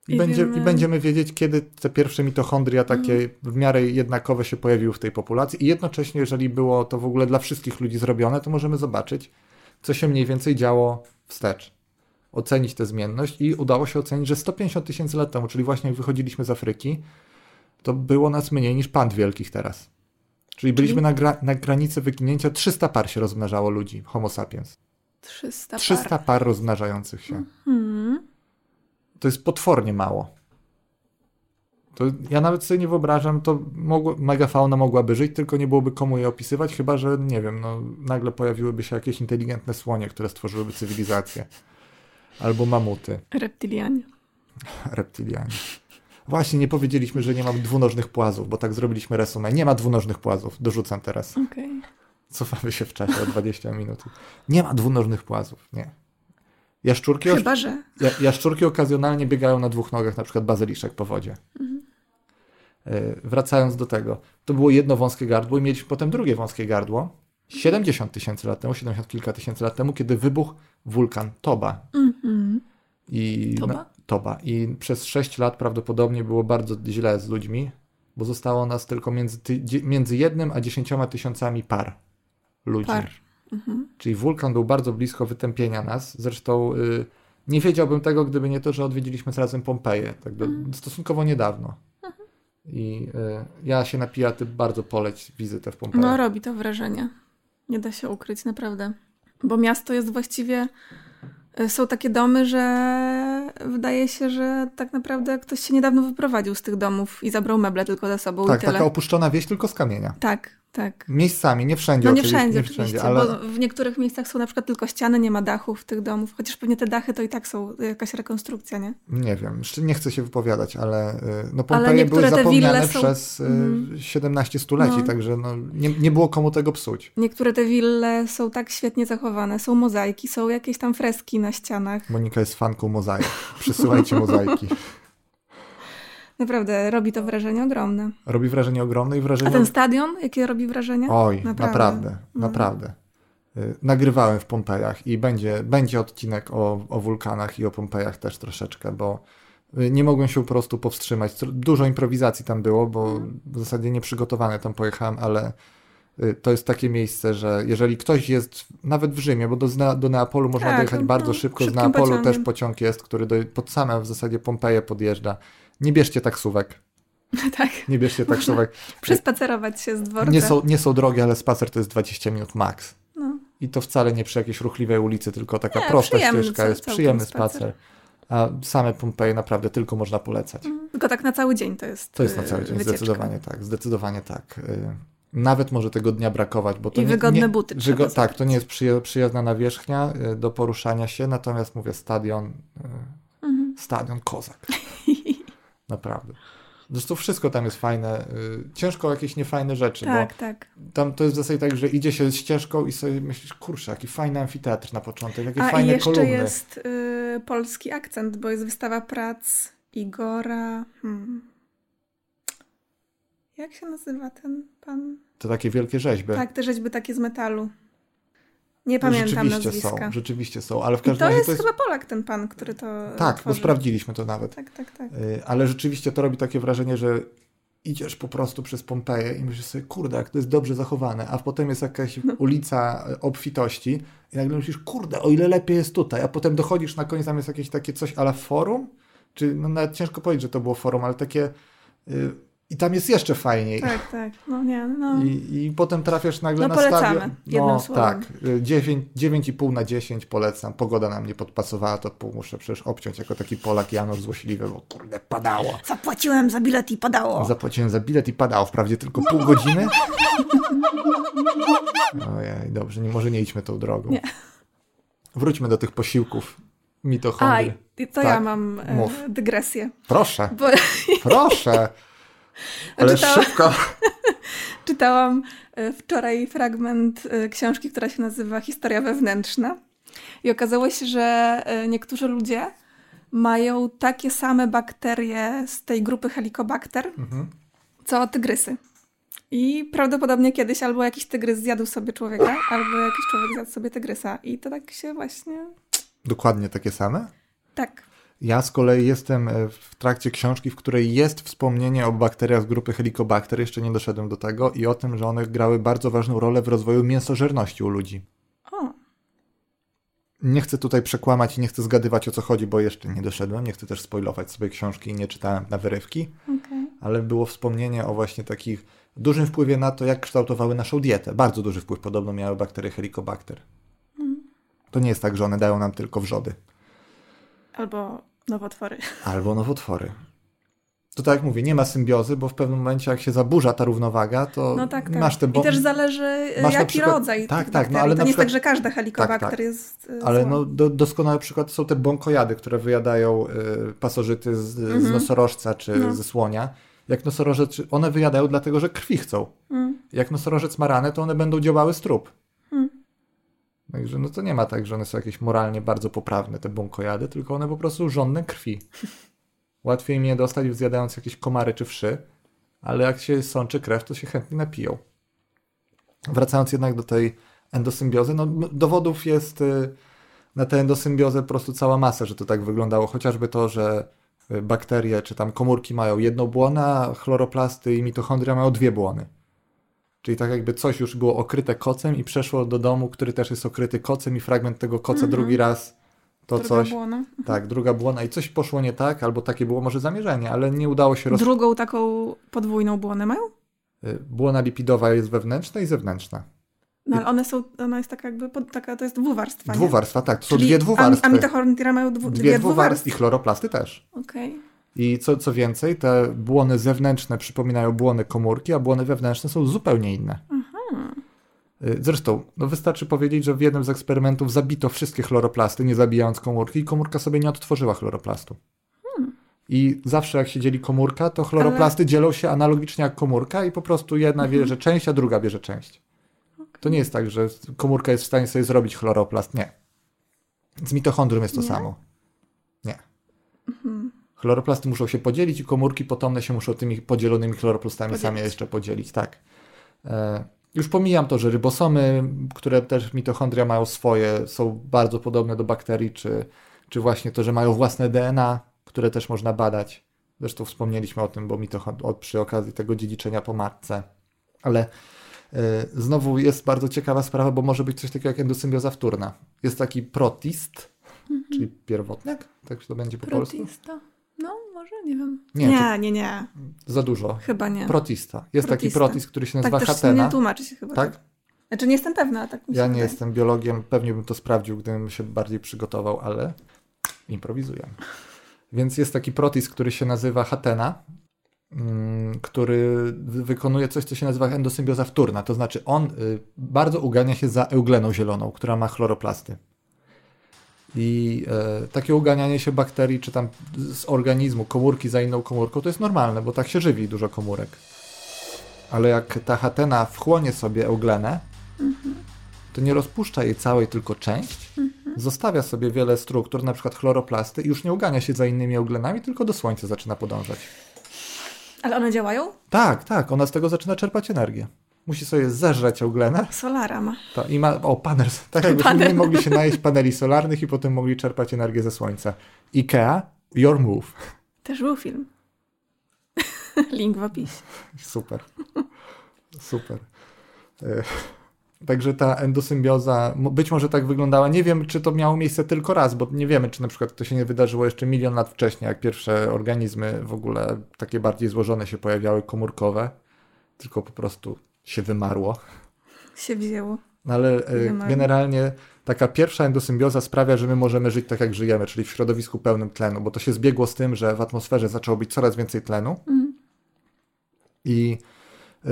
I, I będzie, wiemy- I będziemy wiedzieć, kiedy te pierwsze mitochondria takie w miarę jednakowe się pojawiły w tej populacji. I jednocześnie, jeżeli było to w ogóle dla wszystkich ludzi zrobione, to możemy zobaczyć, co się mniej więcej działo wstecz. Ocenić tę zmienność i udało się ocenić, że 150 tysięcy lat temu, czyli właśnie jak wychodziliśmy z Afryki, to było nas mniej niż pand wielkich teraz. Czyli byliśmy na, gra, na granicy wyginięcia, 300 par się rozmnażało ludzi, homo sapiens. 300 300 par. par rozmnażających się. Hmm. To jest potwornie mało. To ja nawet sobie nie wyobrażam, to mogło, megafauna mogłaby żyć, tylko nie byłoby komu jej opisywać, chyba że, nie wiem, no, nagle pojawiłyby się jakieś inteligentne słonie, które stworzyłyby cywilizację. Albo mamuty, Reptilianie. reptilianie. Właśnie, nie powiedzieliśmy, że nie mam dwunożnych płazów, bo tak zrobiliśmy resumę. Nie ma dwunożnych płazów. Dorzucam teraz. Okej. Cofamy się w czasie o 20 minut. Nie ma dwunożnych płazów, nie. Jaszczurki, Chyba, że. Ja, jaszczurki okazjonalnie biegają na dwóch nogach, na przykład bazyliszek po wodzie. E, Wracając do tego, to było jedno wąskie gardło i mieliśmy potem drugie wąskie gardło 70 tysięcy lat temu, 70 kilka tysięcy lat temu, kiedy wybuchł wulkan Toba. Mhm. I Toba? Toba. I przez 6 lat prawdopodobnie było bardzo źle z ludźmi, bo zostało nas tylko między, między jednym a dziesięcioma tysiącami par ludzi. Par. Mhm. Czyli wulkan był bardzo blisko wytępienia nas. Zresztą y, nie wiedziałbym tego, gdyby nie to, że odwiedziliśmy razem Pompeję, tak do, stosunkowo niedawno. I y, ja się napija, ty bardzo poleć wizytę w Pompeji. No, robi to wrażenie. Nie da się ukryć, naprawdę. Bo miasto jest właściwie. y, Są takie domy, że wydaje się, że tak naprawdę ktoś się niedawno wyprowadził z tych domów i zabrał meble tylko ze sobą tak, taka opuszczona wieś tylko z kamienia. Tak, tak. Miejscami, nie wszędzie No nie oczywiście, wszędzie, nie oczywiście, wszędzie, ale bo w niektórych miejscach są na przykład tylko ściany, nie ma dachów tych domów, chociaż pewnie te dachy to i tak są jakaś rekonstrukcja, nie? nie wiem, nie chcę się wypowiadać, ale y, no Ale Pompeje niektóre były zapomniane są- przez y, Mhm. 17 stuleci, No. także no, nie, nie było komu tego psuć. Niektóre te wille są tak świetnie zachowane, są mozaiki, są jakieś tam freski na ścianach. Monika jest fanką mozaik. Przysyłajcie mozaiki. Naprawdę, robi to wrażenie ogromne. Robi wrażenie ogromne i wrażenie... A ten stadion, jakie robi wrażenie? Oj, Naprawdę. naprawdę, No. naprawdę. Y, Nagrywałem w Pompejach i będzie, będzie odcinek o, o wulkanach i o Pompejach też troszeczkę, bo y, nie mogłem się po prostu powstrzymać. Tr- Dużo improwizacji tam było, bo w zasadzie nieprzygotowany tam pojechałem, ale y, to jest takie miejsce, że jeżeli ktoś jest nawet w Rzymie, bo do, do Neapolu można Tak, dojechać no, bardzo no, szybko, z Neapolu pociągiem. też pociąg jest, który do, pod same w zasadzie Pompeje podjeżdża. Nie bierzcie taksówek, tak, nie bierzcie taksówek. przespacerować się z dworca. Nie są, nie są drogie, ale spacer to jest 20 minut max. No. I to wcale nie przy jakiejś ruchliwej ulicy, tylko taka Nie, prosta ścieżka, jest przyjemny spacer. spacer. A same Pompeje naprawdę tylko można polecać. Tylko tak na cały dzień to jest To jest na y, cały dzień, wycieczka. zdecydowanie tak, zdecydowanie tak. Y, Nawet może tego dnia brakować, bo to I nie, wygodne nie, buty wygo- Tak, to nie jest przyja- przyjazna nawierzchnia y, do poruszania się, natomiast mówię, stadion, y, Mhm. stadion kozak. Naprawdę. Zresztą wszystko tam jest fajne. y, Ciężko jakieś niefajne rzeczy, Tak, tak. tam to jest w zasadzie tak, że idzie się ścieżką i sobie myślisz, kurczę, jaki fajny amfiteatr na początek, jakie A i fajne jeszcze kolumny. jest y, polski akcent, bo jest wystawa prac Igora. Hmm. Jak się nazywa ten pan? To takie wielkie rzeźby. Tak, te rzeźby takie z metalu. Nie pamiętam rzeczywiście nazwiska. są, rzeczywiście są, ale w I każdym to razie jest, to jest... chyba Polak ten pan, który to Tak, bo tworzy. sprawdziliśmy to nawet. Tak, tak, tak. Y, Ale rzeczywiście to robi takie wrażenie, że idziesz po prostu przez Pompeję i myślisz sobie, kurde, jak to jest dobrze zachowane, a potem jest jakaś No. ulica y, obfitości i nagle myślisz, kurde, o ile lepiej jest tutaj, a potem dochodzisz na koniec, tam jest jakieś takie coś ala forum, czy no nawet ciężko powiedzieć, że to było forum, ale takie y, i tam jest jeszcze fajniej. Tak, tak. No nie, no. I, I potem trafiasz nagle No na polecamy, stadion. No słowem. tak, y, 9, 9,5 na 10 polecam. Pogoda nam nie podpasowała, to pół muszę przecież obciąć jako taki Polak Janusz złośliwy, bo kurde, padało. Zapłaciłem za bilet i padało. Zapłaciłem za bilet i padało wprawdzie tylko pół godziny. Ojej, dobrze, nie, może nie idźmy tą drogą. Nie. Wróćmy do tych posiłków A, mitochondrii. i to Tak, ja mam e, dygresję. Proszę, Bo proszę. Ale Czytałam- szybko. czytałam e, wczoraj fragment e, książki, która się nazywa Historia wewnętrzna. I okazało się, że e, niektórzy ludzie mają takie same bakterie z tej grupy Helicobacter, Mhm. co tygrysy. I prawdopodobnie kiedyś albo jakiś tygrys zjadł sobie człowieka, albo jakiś człowiek zjadł sobie tygrysa. I to tak się właśnie... Dokładnie takie same? Tak. Ja z kolei jestem e, w trakcie książki, w której jest wspomnienie o bakteriach z grupy Helicobacter, jeszcze nie doszedłem do tego, i o tym, że one grały bardzo ważną rolę w rozwoju mięsożerności u ludzi. O, Nie chcę tutaj przekłamać i nie chcę zgadywać o co chodzi, bo jeszcze nie doszedłem, nie chcę też spoilować sobie książki i nie czytałem na wyrywki, okej. ale było wspomnienie o właśnie takich dużym wpływie na to, jak kształtowały naszą dietę. Bardzo duży wpływ podobno miały bakterie Helicobacter. To nie jest tak, że one dają nam tylko wrzody. Albo nowotwory. Albo nowotwory. To tak jak mówię, nie ma symbiozy, bo w pewnym momencie jak się zaburza ta równowaga, to No tak, tak. masz te bo... I też zależy, masz jaki przykład- rodzaj tak, tak, no ale to nie jest przykład- tak, że każda helikobakter Tak, tak. jest e, Ale zła. no, do, doskonały przykład są te bąkojady, które wyjadają y, pasożyty z, z Mhm. nosorożca czy No. ze słonia. Jak nosorożec, one wyjadają dlatego, że krwi chcą. Mm. Jak nosorożec ma ranę, to one będą działały z trup. Także no to nie ma tak, że one są jakieś moralnie bardzo poprawne, te bąkojady, tylko one po prostu żądne krwi. Łatwiej je dostać zjadając jakieś komary czy wszy, ale jak się sączy krew, to się chętnie napiją. Wracając jednak do tej endosymbiozy, no dowodów jest y, na tę endosymbiozę po prostu cała masa, że to tak wyglądało. Chociażby to, że y, bakterie czy tam komórki mają jedną błonę, a chloroplasty i mitochondria mają dwie błony. Czyli tak jakby coś już było okryte kocem i przeszło do domu, który też jest okryty kocem i fragment tego koca Mhm. drugi raz to Druga coś. błona. Tak, druga błona i coś poszło nie tak, albo takie było może zamierzenie, ale nie udało się roz... Drugą taką podwójną błonę mają? Y, Błona lipidowa jest wewnętrzna i zewnętrzna. No ale one są, ona jest taka jakby, pod, taka, to jest dwuwarstwa, nie? Dwuwarstwa, tak, to są Czyli dwie A, dwuwarstwy. mają dwu, dwie dwie dwuwarstwy i chloroplasty też. Okej. I co, co więcej, te błony zewnętrzne przypominają błony komórki, a błony wewnętrzne są zupełnie inne. Y, Zresztą, no wystarczy powiedzieć, że w jednym z eksperymentów zabito wszystkie chloroplasty, nie zabijając komórki, i komórka sobie nie odtworzyła chloroplastu. I zawsze jak się dzieli komórka, to chloroplasty dzielą się analogicznie jak komórka i po prostu jedna bierze część, a druga bierze część. To nie jest tak, że komórka jest w stanie sobie zrobić chloroplast. Nie. Z mitochondrium jest to Nie? samo. Nie. Chloroplasty muszą się podzielić i komórki potomne się muszą tymi podzielonymi chloroplastami Podzielić. same jeszcze podzielić. Tak. E, już pomijam to, że rybosomy, które też mitochondria mają swoje, są bardzo podobne do bakterii, czy, czy właśnie to, że mają własne DNA, które też można badać. Zresztą wspomnieliśmy o tym, bo mitochond- o- przy okazji tego dziedziczenia po matce. Ale e, znowu jest bardzo ciekawa sprawa, bo może być coś takiego jak endosymbioza wtórna. Jest taki protist, czyli pierwotniak, tak się to będzie po polsku? No, może, nie wiem. Nie, Nie, nie, nie. Za dużo. Chyba nie. Protista. Jest taki Protista. protist, który się tak nazywa też hatena. nie tłumaczy się chyba. Tak? Znaczy nie jestem pewna, tak Ja nie wydaje. jestem biologiem, pewnie bym to sprawdził, gdybym się bardziej przygotował, ale improwizujemy. Więc jest taki protis, który się nazywa Hatena, mm, który wy- wykonuje coś, co się nazywa endosymbioza wtórna. To znaczy on y, bardzo ugania się za eugleną zieloną, która ma chloroplasty. I e, takie uganianie się bakterii, czy tam z organizmu, komórki za inną komórką, to jest normalne, bo tak się żywi dużo komórek. Ale jak ta hatena wchłonie sobie euglenę, to nie rozpuszcza jej całej, tylko część. Zostawia sobie wiele struktur, na przykład chloroplasty, i już nie ugania się za innymi euglenami, tylko do słońca zaczyna podążać. Ale one działają? Tak, tak, ona z tego zaczyna czerpać energię. Musi sobie zeżreć euglenę Solara ma. to, i ma, o, panel, tak jakbyśmy Panel. mogli się najeść paneli solarnych i potem mogli czerpać energię ze słońca. IKEA, your move. Też był film. Link w opisie. Super. Super. E, Także ta endosymbioza być może tak wyglądała. Nie wiem, czy to miało miejsce tylko raz, bo nie wiemy, czy na przykład to się nie wydarzyło jeszcze milion lat wcześniej, jak pierwsze organizmy w ogóle takie bardziej złożone się pojawiały, komórkowe, tylko po prostu się wymarło. Się wzięło. No ale e, Wymarło. generalnie taka pierwsza endosymbioza sprawia, że my możemy żyć tak, jak żyjemy, czyli w środowisku pełnym tlenu, bo to się zbiegło z tym, że w atmosferze zaczęło być coraz więcej tlenu i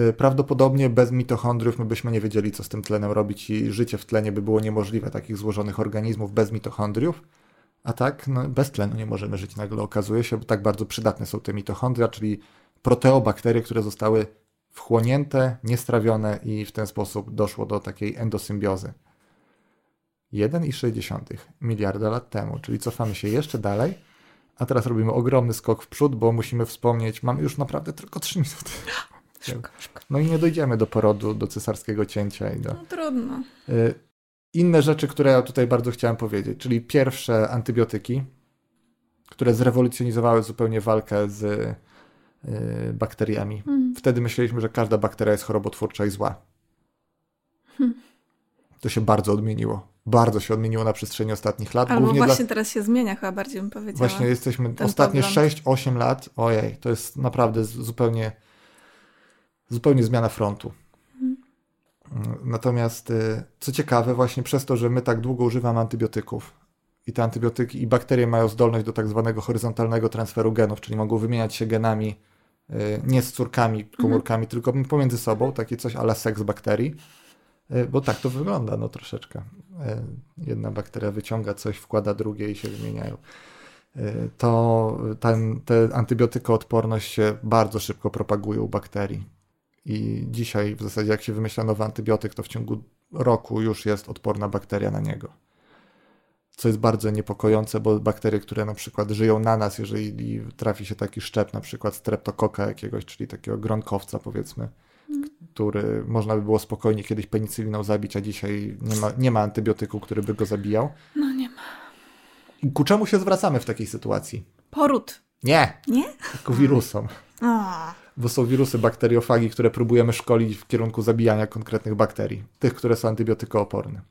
y, prawdopodobnie bez mitochondriów my byśmy nie wiedzieli, co z tym tlenem robić i życie w tlenie by było niemożliwe, takich złożonych organizmów bez mitochondriów. A tak, no, bez tlenu nie możemy żyć, nagle okazuje się, bo tak bardzo przydatne są te mitochondria, czyli proteobakterie, które zostały wchłonięte, niestrawione i w ten sposób doszło do takiej endosymbiozy. 1,6 miliarda lat temu, czyli cofamy się jeszcze dalej, a teraz robimy ogromny skok w przód, bo musimy wspomnieć, mamy już naprawdę tylko 3 minuty. No i nie dojdziemy do porodu, do cesarskiego cięcia i do... No trudno. Y, Inne rzeczy, które ja tutaj bardzo chciałem powiedzieć, czyli pierwsze antybiotyki, które zrewolucjonizowały zupełnie walkę z y, bakteriami. Wtedy myśleliśmy, że każda bakteria jest chorobotwórcza i zła. To się bardzo odmieniło. Bardzo się odmieniło na przestrzeni ostatnich lat. Albo właśnie dla... teraz się zmienia, chyba bardziej bym powiedziała. Właśnie jesteśmy ostatnie pogląd. 6-8 lat. Ojej, to jest naprawdę zupełnie zupełnie zmiana frontu. Mm, Natomiast y, co ciekawe, właśnie przez to, że my tak długo używamy antybiotyków i te antybiotyki i bakterie mają zdolność do tak zwanego horyzontalnego transferu genów, czyli mogą wymieniać się genami nie z córkami, komórkami, tylko pomiędzy sobą, takie coś ala seks bakterii. Y, Bo tak to wygląda, no troszeczkę. Y, Jedna bakteria wyciąga coś, wkłada drugie i się wymieniają. Y, To ten, te antybiotykoodporność się bardzo szybko propaguje u bakterii. I dzisiaj w zasadzie jak się wymyśla nowy antybiotyk, to w ciągu roku już jest odporna bakteria na niego. Co jest bardzo niepokojące, bo bakterie, które na przykład żyją na nas, jeżeli trafi się taki szczep, na przykład streptokoka jakiegoś, czyli takiego gronkowca powiedzmy, który można by było spokojnie kiedyś penicyliną zabić, a dzisiaj nie ma, nie ma antybiotyku, który by go zabijał. No nie ma. I ku czemu się zwracamy w takiej sytuacji? Poród. Nie, Nie? ku wirusom. O, Bo są wirusy bakteriofagi, które próbujemy szkolić w kierunku zabijania konkretnych bakterii, tych, które są antybiotykooporne.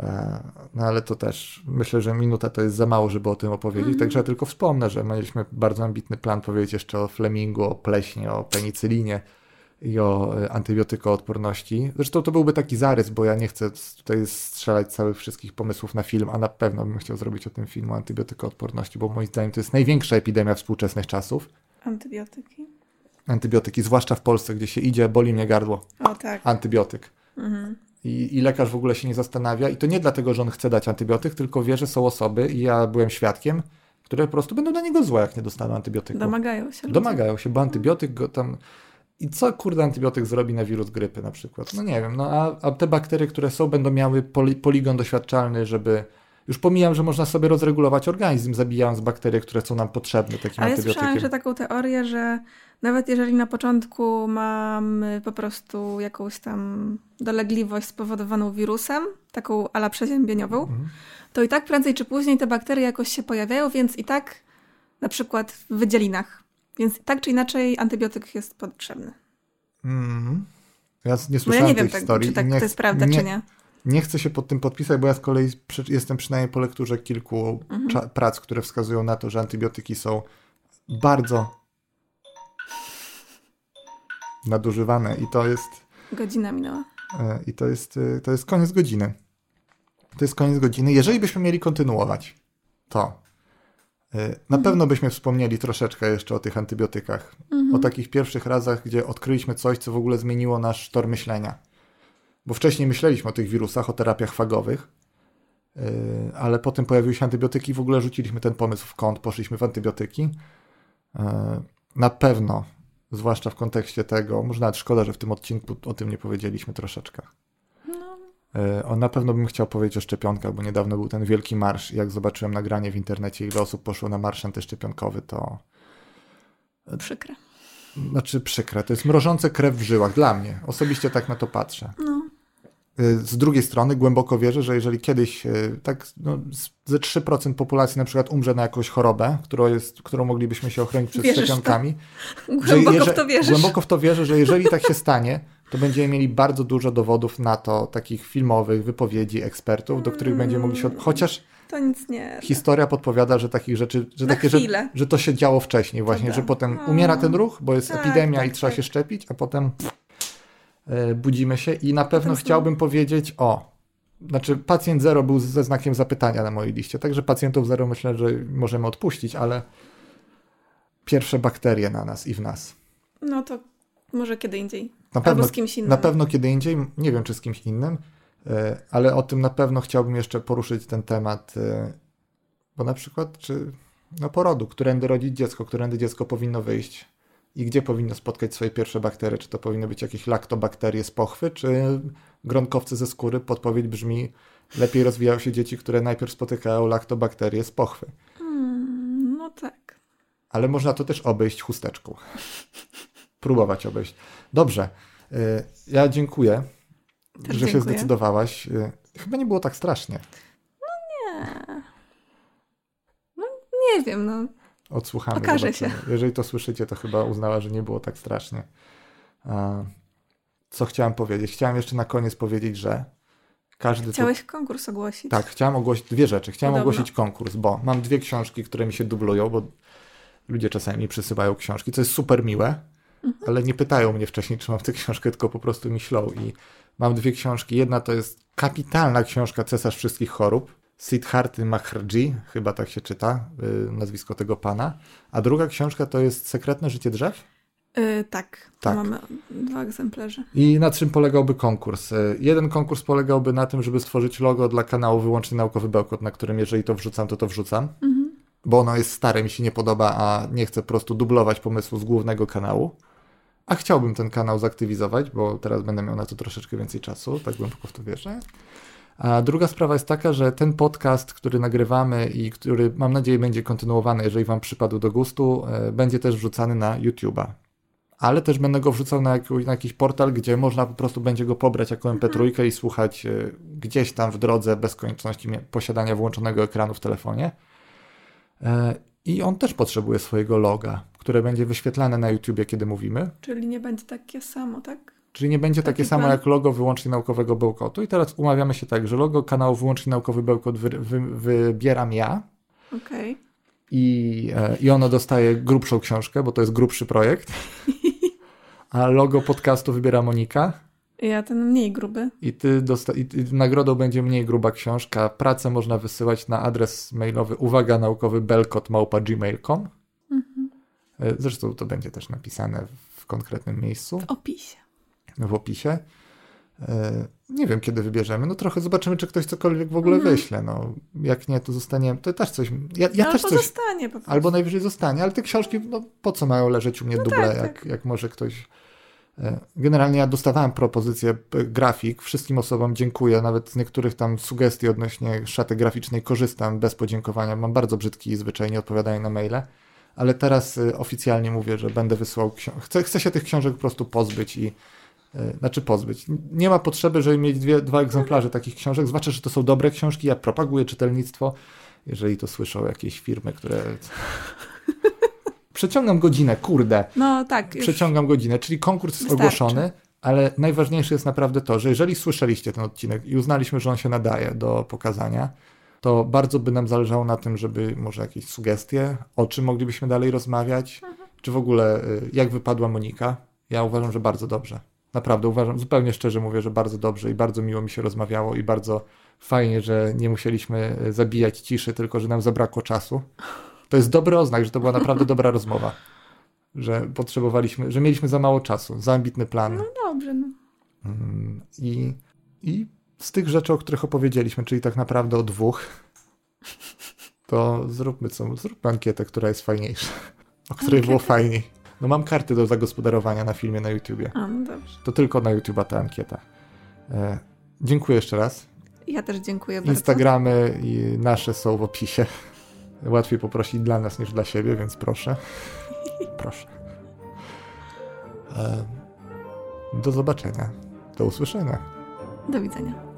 E, No ale to też myślę, że minuta to jest za mało, żeby o tym opowiedzieć. Także ja tylko wspomnę, że mieliśmy bardzo ambitny plan powiedzieć jeszcze o flemingu, o pleśnie, o penicylinie i o e, antybiotykoodporności. Zresztą to byłby taki zarys, bo ja nie chcę tutaj strzelać całych wszystkich pomysłów na film, a na pewno bym chciał zrobić o tym film o antybiotykoodporności, bo moim zdaniem to jest największa epidemia współczesnych czasów antybiotyki. antybiotyki, zwłaszcza w Polsce, gdzie się idzie, boli mnie gardło, O tak. antybiotyk. I, I lekarz w ogóle się nie zastanawia. I to nie dlatego, że on chce dać antybiotyk, tylko wie, że są osoby, i ja byłem świadkiem, które po prostu będą dla niego złe, jak nie dostaną antybiotyku. Domagają się. ludzie. Domagają się, bo antybiotyk go tam... I co kurde antybiotyk zrobi na wirus grypy na przykład? No nie wiem, no a, a te bakterie, które są, będą miały poli, poligon doświadczalny, żeby... Już pomijam, że można sobie rozregulować organizm, zabijając bakterie, które są nam potrzebne takim A ja antybiotykiem. słyszałam, że taką teorię, że nawet jeżeli na początku mamy po prostu jakąś tam dolegliwość spowodowaną wirusem, taką ala przeziębieniową, Mhm. to i tak prędzej czy później te bakterie jakoś się pojawiają, więc i tak na przykład w wydzielinach. Więc tak czy inaczej antybiotyk jest potrzebny. Mhm. Ja nie Bo ja słyszałem nie tej wiem, tak, historii. czy tak nie, to jest prawda, nie, czy nie. Nie chcę się pod tym podpisać, bo ja z kolei jestem przynajmniej po lekturze kilku Mhm. prac, które wskazują na to, że antybiotyki są bardzo nadużywane i to jest, Godzina minęła. e, i to jest, e, to jest koniec godziny. To jest koniec godziny. Jeżeli byśmy mieli kontynuować, to Na pewno byśmy wspomnieli troszeczkę jeszcze o tych antybiotykach. O takich pierwszych razach, gdzie odkryliśmy coś, co w ogóle zmieniło nasz tor myślenia. Bo wcześniej myśleliśmy o tych wirusach, o terapiach fagowych, yy, ale potem pojawiły się antybiotyki i w ogóle rzuciliśmy ten pomysł w kąt, poszliśmy w antybiotyki. Yy, Na pewno, zwłaszcza w kontekście tego, może nawet szkoda, że w tym odcinku o tym nie powiedzieliśmy troszeczkę. No, O, na pewno bym chciał powiedzieć o szczepionkach, bo niedawno był ten wielki marsz jak zobaczyłem nagranie w internecie, ile osób poszło na marsz antyszczepionkowy, to przykre. znaczy przykre. To jest mrożące krew w żyłach dla mnie. Osobiście tak na to patrzę. No, Y, Z drugiej strony głęboko wierzę, że jeżeli kiedyś y, tak no, ze 3% populacji na przykład umrze na jakąś chorobę, którą, jest, którą moglibyśmy się ochronić przed Wierzysz w to? szczepionkami, głęboko jeże- w to wierzysz. Głęboko w to wierzę, że jeżeli tak się stanie, to będziemy mieli bardzo dużo dowodów na to, takich filmowych wypowiedzi ekspertów, do których będziemy mogli się... Chociaż To nic nie. historia podpowiada, że takich rzeczy, że, Na takie, że, chwilę. że to się działo wcześniej właśnie, Prawda. że potem umiera ten ruch, bo jest Tak, epidemia tak, i trzeba tak. się szczepić, a potem pff, budzimy się i na pewno chciałbym powiedzieć o, znaczy pacjent zero był ze znakiem zapytania na mojej liście, także pacjentów zero myślę, że możemy odpuścić, ale pierwsze bakterie na nas i w nas. No to może kiedy indziej. Na pewno, Albo z kimś innym. na pewno kiedy indziej, nie wiem czy z kimś innym, e, ale o tym na pewno chciałbym jeszcze poruszyć ten temat, e, bo na przykład czy no porodu, którędy rodzić dziecko, którędy dziecko powinno wyjść i gdzie powinno spotkać swoje pierwsze bakterie, czy to powinny być jakieś laktobakterie z pochwy, czy gronkowce ze skóry, podpowiedź brzmi lepiej rozwijają się dzieci, które najpierw spotykają laktobakterie z pochwy. Mm, no tak. Ale można to też obejść chusteczką. Próbować obejść. Dobrze. y, Ja dziękuję, Też że się dziękuję. zdecydowałaś. Y, Chyba nie było tak strasznie. Nie. No nie wiem, no. Odsłuchamy. Okaże zobaczymy. Jeżeli to słyszycie, to chyba uznała, że nie było tak strasznie. Co chciałem powiedzieć? Chciałem jeszcze na koniec powiedzieć, że każdy. Chciałeś konkurs ogłosić. Tak, chciałem ogłosić dwie rzeczy. Chciałem Podobno. ogłosić konkurs, bo mam dwie książki, które mi się dublują, bo ludzie czasami mi przysyłają książki, co jest super miłe, Mhm. ale nie pytają mnie wcześniej, czy mam tę książkę, tylko po prostu mi ślą. I mam dwie książki. Jedna to jest kapitalna książka Cesarz Wszystkich Chorób, Siddharty Maharji, chyba tak się czyta, y, nazwisko tego pana. A druga książka to jest Sekretne życie drzew. Y, tak, Tak. mamy dwa egzemplarze. I na czym polegałby konkurs? Y, Jeden konkurs polegałby na tym, żeby stworzyć logo dla kanału Wyłącznie Naukowy Bełkot, na którym jeżeli to wrzucam, to to wrzucam. Mhm. Bo ono jest stare, mi się nie podoba, a nie chcę po prostu dublować pomysłu z głównego kanału. A chciałbym ten kanał zaktywizować, bo teraz będę miał na to troszeczkę więcej czasu, tak głęboko w to wierzę. A druga sprawa jest taka, że ten podcast, który nagrywamy i który mam nadzieję będzie kontynuowany, jeżeli Wam przypadł do gustu, e, będzie też wrzucany na YouTube'a. Ale też będę go wrzucał na, jakiś, na jakiś portal, gdzie można po prostu będzie go pobrać jako MP3 i słuchać e, gdzieś tam w drodze bez konieczności posiadania włączonego ekranu w telefonie. E, I on też potrzebuje swojego loga, które będzie wyświetlane na YouTubie, kiedy mówimy. Czyli nie będzie takie samo, tak? Czyli nie będzie Taki takie samo plan. jak logo wyłącznie naukowego bełkotu. I teraz umawiamy się tak, że logo kanału wyłącznie naukowy bełkot wy, wy, wybieram ja Okej. i, e, i ono dostaje grubszą książkę, bo to jest grubszy projekt. A logo podcastu wybiera Monika. Ja ten mniej gruby. I, ty dosta- i, i nagrodą będzie mniej gruba książka. Pracę można wysyłać na adres mailowy uwaga naukowy belkot małpa gmail.com. Mhm. E, Zresztą to będzie też napisane w konkretnym miejscu. W opisie. W opisie. E, Nie wiem, kiedy wybierzemy. No trochę zobaczymy, czy ktoś cokolwiek w ogóle Mhm. wyśle. No, jak nie, to zostanie. To też coś. Ja, ja Albo też coś. zostanie po prostu. Albo najwyżej zostanie, ale te książki, no po co mają leżeć u mnie duble, tak, jak, tak. jak może ktoś. e, Generalnie ja dostawałem propozycję p- grafik. Wszystkim osobom dziękuję. Nawet z niektórych tam sugestii odnośnie szaty graficznej korzystam bez podziękowania. Mam bardzo brzydki zwyczaj, nie odpowiadają na maile. Ale teraz oficjalnie mówię, że będę książki. Chcę, chcę się tych książek po prostu pozbyć i znaczy pozbyć. Nie ma potrzeby, żeby mieć dwie, dwa egzemplarze takich książek, zwłaszcza, że to są dobre książki. Ja propaguję czytelnictwo. Jeżeli to słyszą jakieś firmy, które. Przeciągam godzinę, kurde. No tak. Przeciągam godzinę, czyli konkurs jest Wystarczy. ogłoszony, ale najważniejsze jest naprawdę to, że jeżeli słyszeliście ten odcinek i uznaliśmy, że on się nadaje do pokazania, to bardzo by nam zależało na tym, żeby może jakieś sugestie, o czym moglibyśmy dalej rozmawiać, Mhm. czy w ogóle y, jak wypadła Monika. Ja uważam, że bardzo dobrze. Naprawdę uważam, zupełnie szczerze mówię, że bardzo dobrze i bardzo miło mi się rozmawiało i bardzo fajnie, że nie musieliśmy y, zabijać ciszy, tylko że nam zabrakło czasu. To jest dobry oznak, że to była naprawdę dobra rozmowa. Że potrzebowaliśmy, że mieliśmy za mało czasu, za ambitny plan. No dobrze, no. Mm, I, I z tych rzeczy, o których opowiedzieliśmy, czyli tak naprawdę o dwóch, to zróbmy co, zróbmy ankietę, która jest fajniejsza. O której było Ankietę? fajniej. No mam karty do zagospodarowania na filmie na YouTubie. A, no dobrze. To tylko na YouTube'a ta ankieta. E, dziękuję jeszcze raz. Ja też dziękuję bardzo. Instagramy i nasze są w opisie. Łatwiej poprosić dla nas niż dla siebie, więc proszę. Proszę. E, do zobaczenia. Do usłyszenia. Do widzenia.